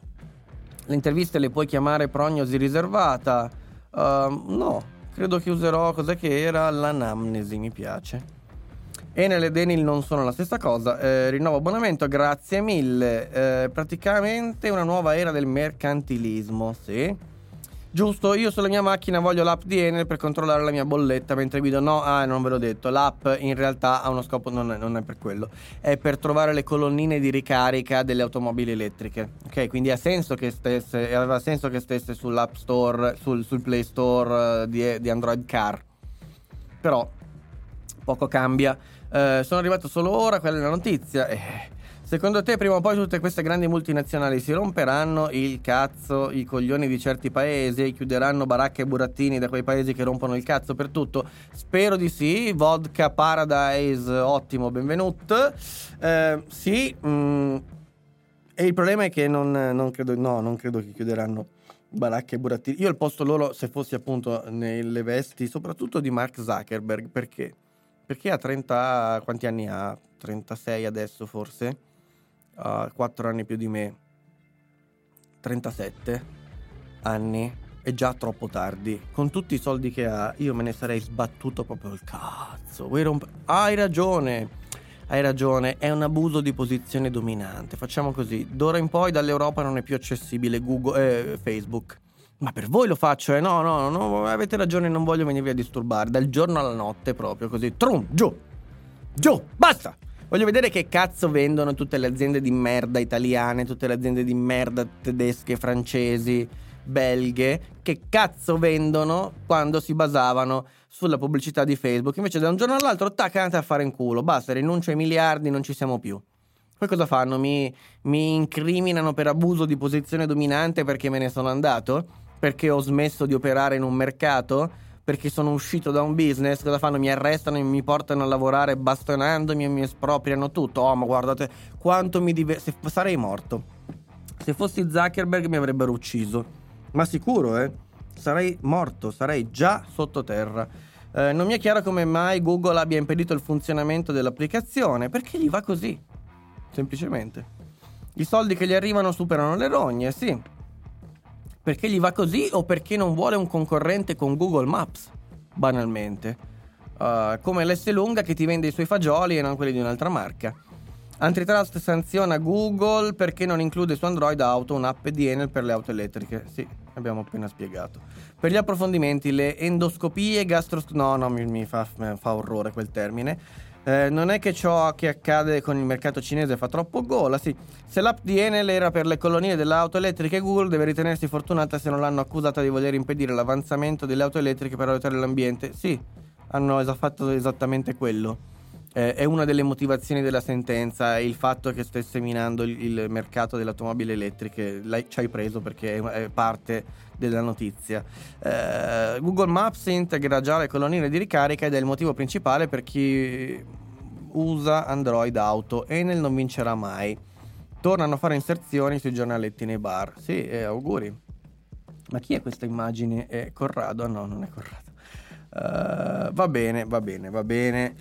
Le interviste le puoi chiamare prognosi riservata? Uh, no, credo che userò cos'è che era l'anamnesi, mi piace. Enel e Denil non sono la stessa cosa. Eh, rinnovo abbonamento, grazie mille. Eh, praticamente una nuova era del mercantilismo, sì. Giusto, io sulla mia macchina voglio l'app di Enel per controllare la mia bolletta mentre guido. No, ah, non ve l'ho detto. L'app in realtà ha uno scopo, non è, non è, per quello. È per trovare le colonnine di ricarica delle automobili elettriche. Ok, quindi ha senso che stesse, aveva senso che stesse sull'App Store, sul, sul Play Store uh, di, di, Android Car. Però poco cambia. Uh, sono arrivato solo ora, quella è la notizia. Eh Secondo te prima o poi tutte queste grandi multinazionali si romperanno il cazzo, i coglioni di certi paesi e chiuderanno baracche e burattini da quei paesi che rompono il cazzo per tutto? Spero di sì. Vodka Paradise, ottimo, benvenuto. Eh, sì, mm, e il problema è che non, non, credo, no, non credo che chiuderanno baracche e burattini. Io al posto loro, se fossi appunto nelle vesti, soprattutto di Mark Zuckerberg, perché? Perché ha 30, quanti anni ha? 36 adesso forse? Uh, 4 anni più di me, 37 anni, è già troppo tardi. Con tutti i soldi che ha, io me ne sarei sbattuto proprio il cazzo. Romp- hai ragione. Hai ragione, è un abuso di posizione dominante. Facciamo così: d'ora in poi dall'Europa non è più accessibile Google, eh, Facebook. Ma per voi lo faccio, eh? No, no, no, avete ragione, non voglio venirvi a disturbare. Dal giorno alla notte proprio così. Trum, giù. Giù, basta. Voglio vedere che cazzo vendono tutte le aziende di merda italiane, tutte le aziende di merda tedesche, francesi, belghe, che cazzo vendono quando si basavano sulla pubblicità di Facebook. Invece da un giorno all'altro, tac, andate a fare in culo, basta, rinuncio ai miliardi, non ci siamo più. Poi cosa fanno? Mi, mi incriminano per abuso di posizione dominante perché me ne sono andato? Perché ho smesso di operare in un mercato? Perché sono uscito da un business, cosa fanno? Mi arrestano e mi portano a lavorare bastonandomi e mi espropriano tutto. Oh, ma guardate quanto mi diverto. Sarei morto. Se fossi Zuckerberg mi avrebbero ucciso. Ma sicuro, eh? Sarei morto, sarei già sottoterra. Eh, non mi è chiaro come mai Google abbia impedito il funzionamento dell'applicazione, perché gli va così. Semplicemente. I soldi che gli arrivano superano le rogne, sì. Perché gli va così o perché non vuole un concorrente con Google Maps, banalmente. Uh, come l'S lunga che ti vende i suoi fagioli e non quelli di un'altra marca. Antitrust sanziona Google perché non include su Android Auto un'app di Enel per le auto elettriche. Sì, abbiamo appena spiegato. Per gli approfondimenti, le endoscopie gastroscopiche... No, no, mi, mi, fa, mi fa orrore quel termine. Eh, non è che ciò che accade con il mercato cinese fa troppo gola, sì. Se l'app di Enel era per le colonie delle auto elettriche, Google deve ritenersi fortunata se non l'hanno accusata di voler impedire l'avanzamento delle auto elettriche per aiutare l'ambiente. Sì, hanno fatto esattamente quello. Eh, è una delle motivazioni della sentenza il fatto che stesse minando il, il mercato delle automobili elettriche. Ci hai preso perché è, è parte della notizia. Eh, Google Maps integra già le colonnine di ricarica ed è il motivo principale per chi usa Android Auto. Enel non vincerà mai. Tornano a fare inserzioni sui giornaletti nei bar. Sì, eh, auguri. Ma chi è questa immagine? È Corrado? No, non è Corrado. Uh, va bene, va bene, va bene.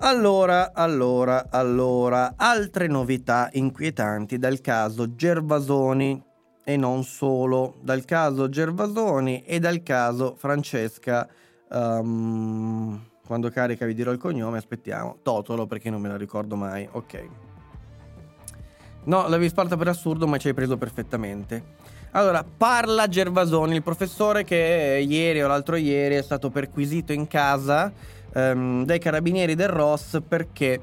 Allora, allora, allora, altre novità inquietanti dal caso Gervasoni e non solo, dal caso Gervasoni e dal caso Francesca. Um, quando carica vi dirò il cognome, aspettiamo. Totolo perché non me la ricordo mai. Ok. No, l'avevi sparta per assurdo, ma ci hai preso perfettamente. Allora, parla Gervasoni, il professore che ieri o l'altro ieri è stato perquisito in casa um, dai carabinieri del Ross perché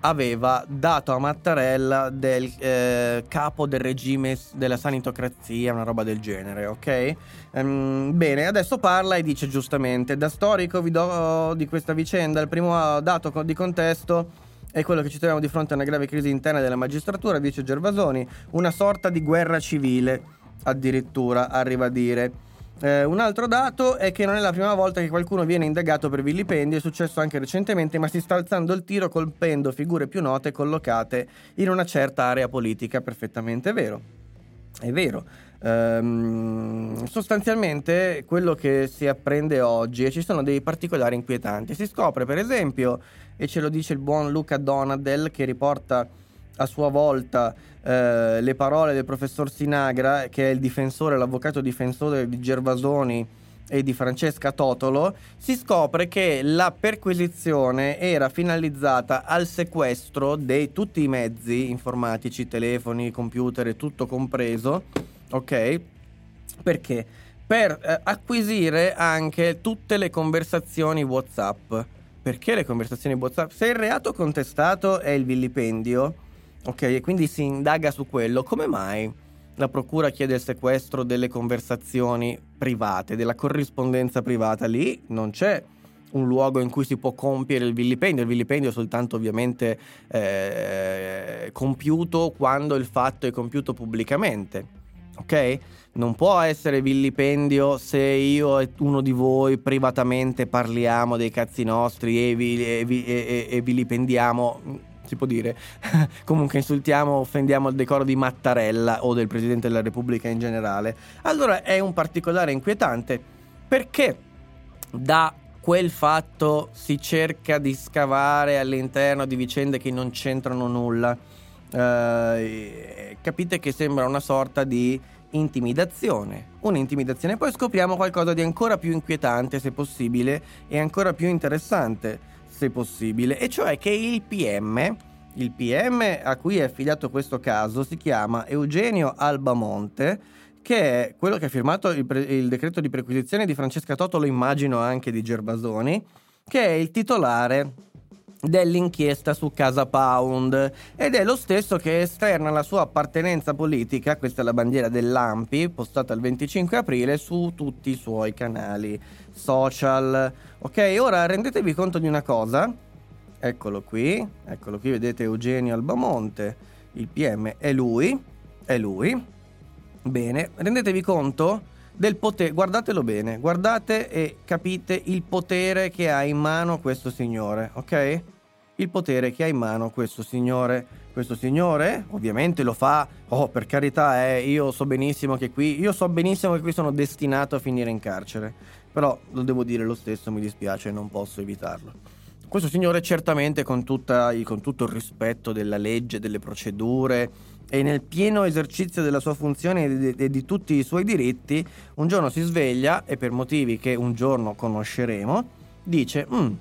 aveva dato a Mattarella del eh, capo del regime della sanitocrazia, una roba del genere, ok? Um, bene, adesso parla e dice giustamente, da storico vi do di questa vicenda, il primo dato di contesto è quello che ci troviamo di fronte a una grave crisi interna della magistratura, dice Gervasoni, una sorta di guerra civile, addirittura arriva a dire. Eh, un altro dato è che non è la prima volta che qualcuno viene indagato per vilipendio, è successo anche recentemente, ma si sta alzando il tiro colpendo figure più note collocate in una certa area politica, perfettamente vero. È vero. Ehm, sostanzialmente quello che si apprende oggi e ci sono dei particolari inquietanti. Si scopre, per esempio, e ce lo dice il buon Luca Donadel che riporta a sua volta eh, le parole del professor Sinagra, che è il difensore, l'avvocato difensore di Gervasoni e di Francesca Totolo, si scopre che la perquisizione era finalizzata al sequestro di tutti i mezzi informatici, telefoni, computer tutto compreso, ok? Perché? Per eh, acquisire anche tutte le conversazioni WhatsApp. Perché le conversazioni WhatsApp? Se il reato contestato è il vilipendio, Ok, e quindi si indaga su quello. Come mai la procura chiede il sequestro delle conversazioni private, della corrispondenza privata? Lì non c'è un luogo in cui si può compiere il vilipendio. Il vilipendio è soltanto ovviamente eh, compiuto quando il fatto è compiuto pubblicamente. Ok? Non può essere vilipendio se io e uno di voi privatamente parliamo dei cazzi nostri e, vi, e, e, e vilipendiamo si può dire. Comunque insultiamo, offendiamo il decoro di Mattarella o del Presidente della Repubblica in generale. Allora è un particolare inquietante perché da quel fatto si cerca di scavare all'interno di vicende che non c'entrano nulla. Uh, capite che sembra una sorta di intimidazione. Un'intimidazione. Poi scopriamo qualcosa di ancora più inquietante, se possibile, e ancora più interessante se possibile, e cioè che il PM, il PM a cui è affiliato questo caso, si chiama Eugenio Albamonte, che è quello che ha firmato il, pre- il decreto di perquisizione di Francesca Totolo, immagino anche di Gervasoni, che è il titolare dell'inchiesta su Casa Pound ed è lo stesso che esterna la sua appartenenza politica, questa è la bandiera dell'AMPI postata il 25 aprile su tutti i suoi canali social. Ok, ora rendetevi conto di una cosa. Eccolo qui, eccolo qui, vedete Eugenio Albamonte, il PM è lui, è lui. Bene, rendetevi conto del potere, guardatelo bene, guardate e capite il potere che ha in mano questo signore, ok? Il potere che ha in mano questo signore. Questo signore ovviamente lo fa, oh per carità, eh, io so benissimo che qui, io so benissimo che qui sono destinato a finire in carcere, però lo devo dire lo stesso, mi dispiace, non posso evitarlo. Questo signore certamente con, tutta, con tutto il rispetto della legge, delle procedure, e nel pieno esercizio della sua funzione e di, di, di, tutti i suoi diritti, un giorno si sveglia e per motivi che un giorno conosceremo, dice: mm,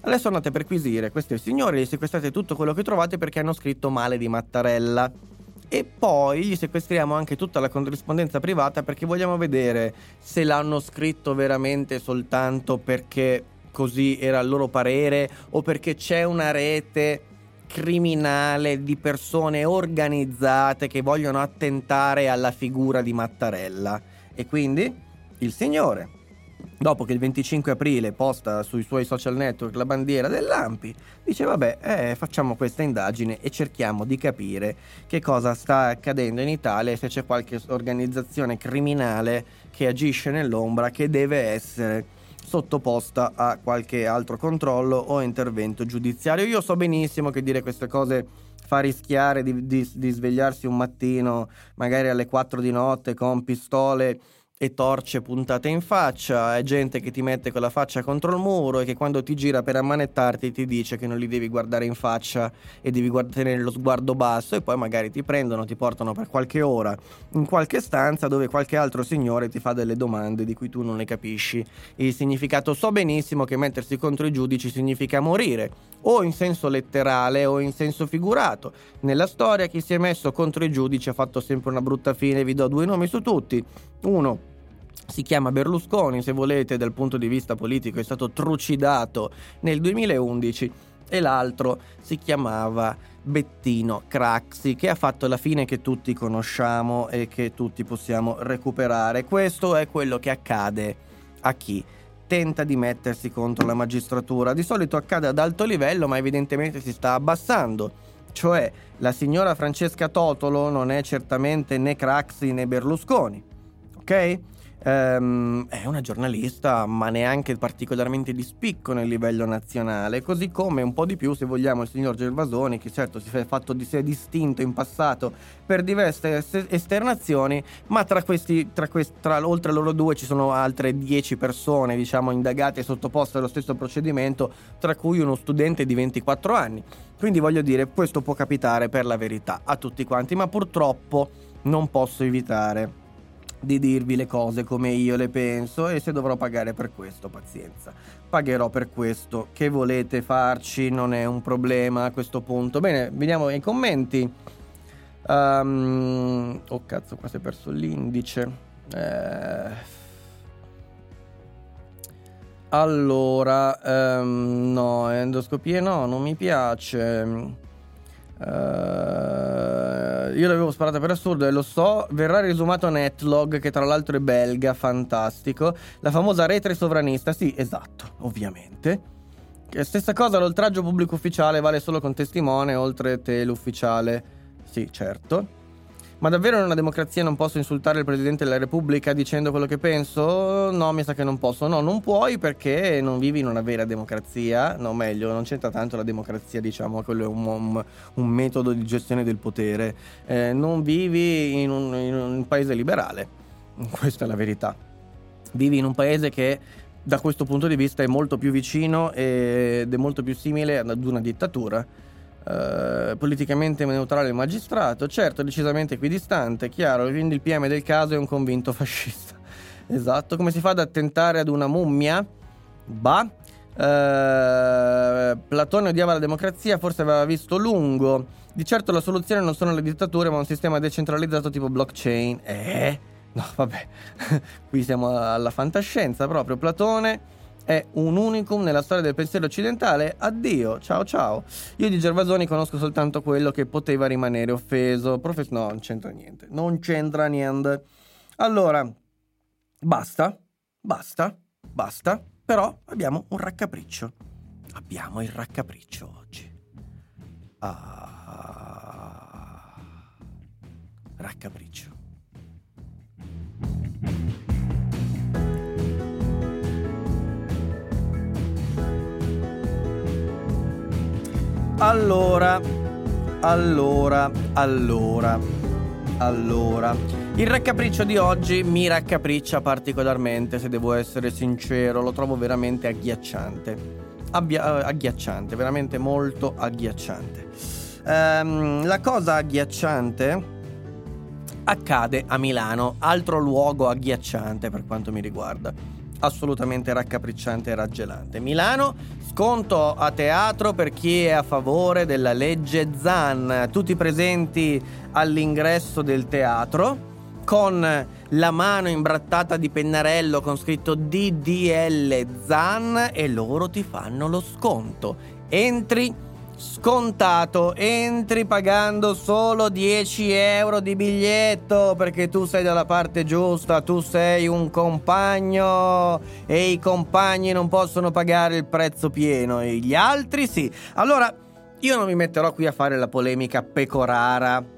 Adesso andate a perquisire questi signori, gli sequestrate tutto quello che trovate perché hanno scritto male di Mattarella. E poi gli sequestriamo anche tutta la corrispondenza privata perché vogliamo vedere se l'hanno scritto veramente soltanto perché così era il loro parere o perché c'è una rete criminale di persone organizzate che vogliono attentare alla figura di Mattarella. E quindi il signore, dopo che il 25 aprile posta sui suoi social network la bandiera dell'AMPI, dice vabbè, eh, facciamo questa indagine e cerchiamo di capire che cosa sta accadendo in Italia e se c'è qualche organizzazione criminale che agisce nell'ombra che deve essere sottoposta a qualche altro controllo o intervento giudiziario. Io so benissimo che dire queste cose fa rischiare di, di, di svegliarsi un mattino, magari alle 4 di notte, con pistole e torce puntate in faccia, è gente che ti mette con la faccia contro il muro e che quando ti gira per ammanettarti ti dice che non li devi guardare in faccia e devi tenere lo sguardo basso e poi magari ti prendono, ti portano per qualche ora in qualche stanza dove qualche altro signore ti fa delle domande di cui tu non ne capisci il significato. So benissimo che mettersi contro i giudici significa morire, o in senso letterale o in senso figurato. Nella storia chi si è messo contro i giudici ha fatto sempre una brutta fine, vi do due nomi su tutti. Uno si chiama Berlusconi, se volete, dal punto di vista politico è stato trucidato nel 2011 e l'altro si chiamava Bettino Craxi che ha fatto la fine che tutti conosciamo e che tutti possiamo recuperare. Questo è quello che accade a chi tenta di mettersi contro la magistratura. Di solito accade ad alto livello, ma evidentemente si sta abbassando. Cioè, la signora Francesca Totolo non è certamente né Craxi né Berlusconi. Ok? Ehm, è una giornalista, ma neanche particolarmente di spicco nel livello nazionale, così come un po' di più, se vogliamo, il signor Gervasoni, che certo si è fatto di sé distinto in passato per diverse esternazioni, ma tra questi, tra questi tra, oltre loro due ci sono altre dieci persone, diciamo, indagate e sottoposte allo stesso procedimento, tra cui uno studente di 24 anni. Quindi voglio dire, questo può capitare per la verità a tutti quanti, ma purtroppo non posso evitare di dirvi le cose come io le penso e se dovrò pagare per questo, pazienza. Pagherò per questo. Che volete farci? Non è un problema a questo punto. Bene, vediamo ai commenti. Um, oh cazzo, qua si è perso l'indice. Eh... Allora, um, no, endoscopie no, non mi piace. Uh, io l'avevo sparata per assurdo e lo so. Verrà risumato Netlog, che tra l'altro è belga, fantastico. La famosa rete sovranista, sì, esatto, ovviamente. Stessa cosa, l'oltraggio pubblico ufficiale vale solo con testimone, oltre te l'ufficiale. Sì, certo. Ma davvero in una democrazia non posso insultare il Presidente della Repubblica dicendo quello che penso? No, mi sa che non posso. No, non puoi perché non vivi in una vera democrazia. No, meglio, non c'entra tanto la democrazia, diciamo, quello è un, un, un metodo di gestione del potere. Eh, non vivi in un, in un paese liberale. Questa è la verità. Vivi in un paese che da questo punto di vista è molto più vicino ed è molto più simile ad una dittatura eh, politicamente neutrale il magistrato, certo decisamente equidistante, chiaro, quindi il PM del caso è un convinto fascista. Esatto, come si fa ad attentare ad una mummia? Bah. Uh, Platone odiava la democrazia, forse aveva visto lungo. Di certo la soluzione non sono le dittature, ma un sistema decentralizzato tipo blockchain. Eh? No, vabbè. Qui siamo alla fantascienza proprio. Platone è un unicum nella storia del pensiero occidentale. Addio, ciao ciao. Io di Gervasoni conosco soltanto quello che poteva rimanere offeso. Profes- no, non c'entra niente. Non c'entra niente. Allora, basta, basta, basta. Però abbiamo un raccapriccio. Abbiamo il raccapriccio oggi. Ah, raccapriccio. Allora, allora, allora, allora. Il raccapriccio di oggi mi raccapriccia particolarmente, se devo essere sincero, lo trovo veramente agghiacciante. Abbia- eh, agghiacciante, veramente molto agghiacciante. Ehm, la cosa agghiacciante accade a Milano, altro luogo agghiacciante per quanto mi riguarda assolutamente raccapricciante e raggelante. Milano, sconto a teatro per chi è a favore della legge Zan. Tutti presenti all'ingresso del teatro con la mano imbrattata di pennarello con scritto DDL Zan e loro ti fanno lo sconto. Entri scontato, entri pagando solo 10 euro di biglietto perché tu sei dalla parte giusta, tu sei un compagno e i compagni non possono pagare il prezzo pieno e gli altri sì. Allora, io non mi metterò qui a fare la polemica pecorara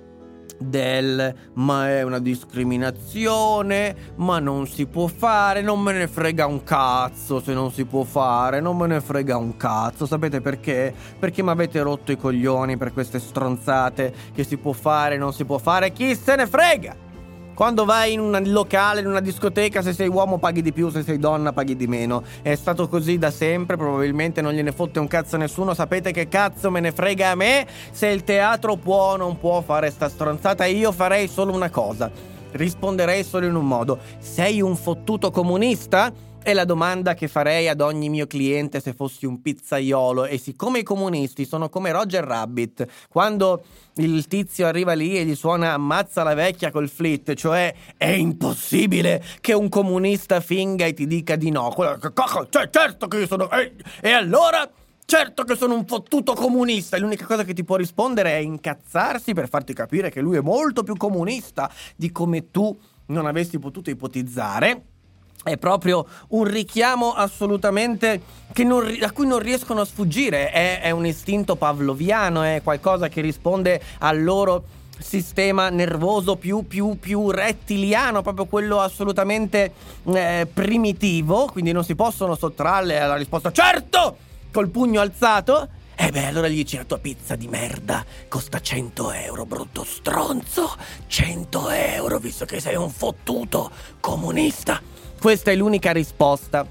del ma è una discriminazione, ma non si può fare, non me ne frega un cazzo se non si può fare, non me ne frega un cazzo. Sapete perché? Perché mi avete rotto i coglioni per queste stronzate che si può fare, non si può fare, chi se ne frega? Quando vai in un locale, in una discoteca, se sei uomo paghi di più, se sei donna paghi di meno. È stato così da sempre, probabilmente non gliene fotte un cazzo a nessuno. Sapete che cazzo me ne frega a me se il teatro può o non può fare sta stronzata? Io farei solo una cosa. Risponderei solo in un modo. Sei un fottuto comunista? È la domanda che farei ad ogni mio cliente se fossi un pizzaiolo e siccome i comunisti sono come Roger Rabbit, quando il tizio arriva lì e gli suona ammazza la vecchia col flit, cioè è impossibile che un comunista finga e ti dica di no. Cioè, certo che io sono... E allora... Certo che sono un fottuto comunista! E l'unica cosa che ti può rispondere è incazzarsi per farti capire che lui è molto più comunista di come tu non avresti potuto ipotizzare è proprio un richiamo assolutamente non, a cui non riescono a sfuggire, è, è un istinto pavloviano, è qualcosa che risponde al loro sistema nervoso più, più, più rettiliano, proprio quello assolutamente eh, primitivo, quindi non si possono sottrarre alla risposta certo col pugno alzato. E eh beh, allora gli dici la tua pizza di merda costa 100 euro, brutto stronzo. 100 euro, visto che sei un fottuto comunista. Questa è l'unica risposta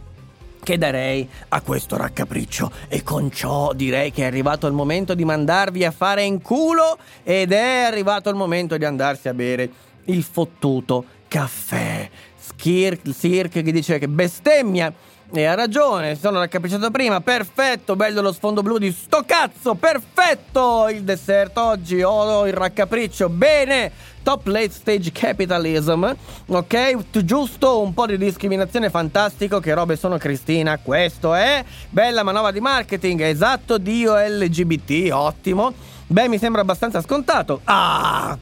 che darei a questo raccapriccio e con ciò direi che è arrivato il momento di mandarvi a fare in culo ed è arrivato il momento di andarsi a bere il fottuto caffè. Skirk, Sirk che dice che bestemmia. E ha ragione, sono raccapricciato prima, perfetto, bello lo sfondo blu di sto cazzo, perfetto il dessert. Oggi, ho il raccapriccio, bene, top late stage capitalism, ok, giusto un po' di discriminazione, fantastico, che robe sono Cristina, questo è, bella manovra di marketing, esatto, Dio LGBT, ottimo, beh mi sembra abbastanza scontato, ah!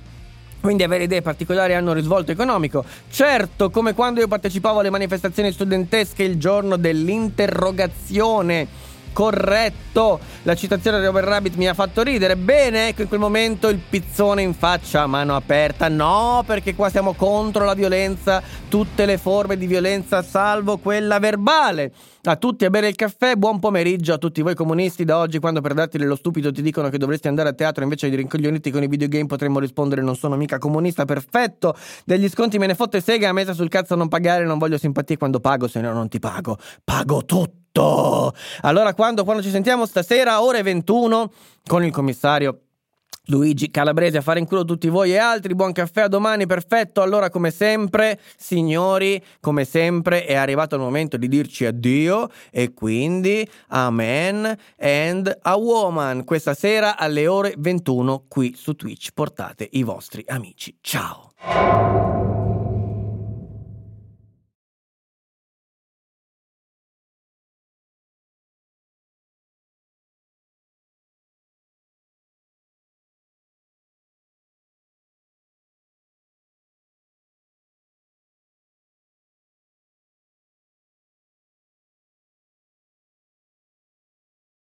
quindi avere idee particolari hanno risvolto economico. Certo, come quando io partecipavo alle manifestazioni studentesche il giorno dell'interrogazione corretto. La citazione di Robert Rabbit mi ha fatto ridere. Bene, ecco in quel momento il pizzone in faccia mano aperta. No, perché qua siamo contro la violenza, tutte le forme di violenza, salvo quella verbale. A tutti a bere il caffè, buon pomeriggio a tutti voi comunisti. Da oggi, quando per darti dello stupido ti dicono che dovresti andare a teatro invece di rincoglioniti con i videogame, potremmo rispondere: Non sono mica comunista, perfetto. Degli sconti me ne fotte sega, a mesa sul cazzo non pagare, non voglio simpatie quando pago, se no non ti pago. Pago tutto tutto. Allora, quando, quando ci sentiamo stasera, ore 21, con il commissario Luigi Calabrese a fare in culo tutti voi e altri. Buon caffè a domani, perfetto. Allora, come sempre, signori, come sempre, è arrivato il momento di dirci addio. E quindi, amen and a woman. Questa sera alle ore 21 qui su Twitch. Portate i vostri amici. Ciao.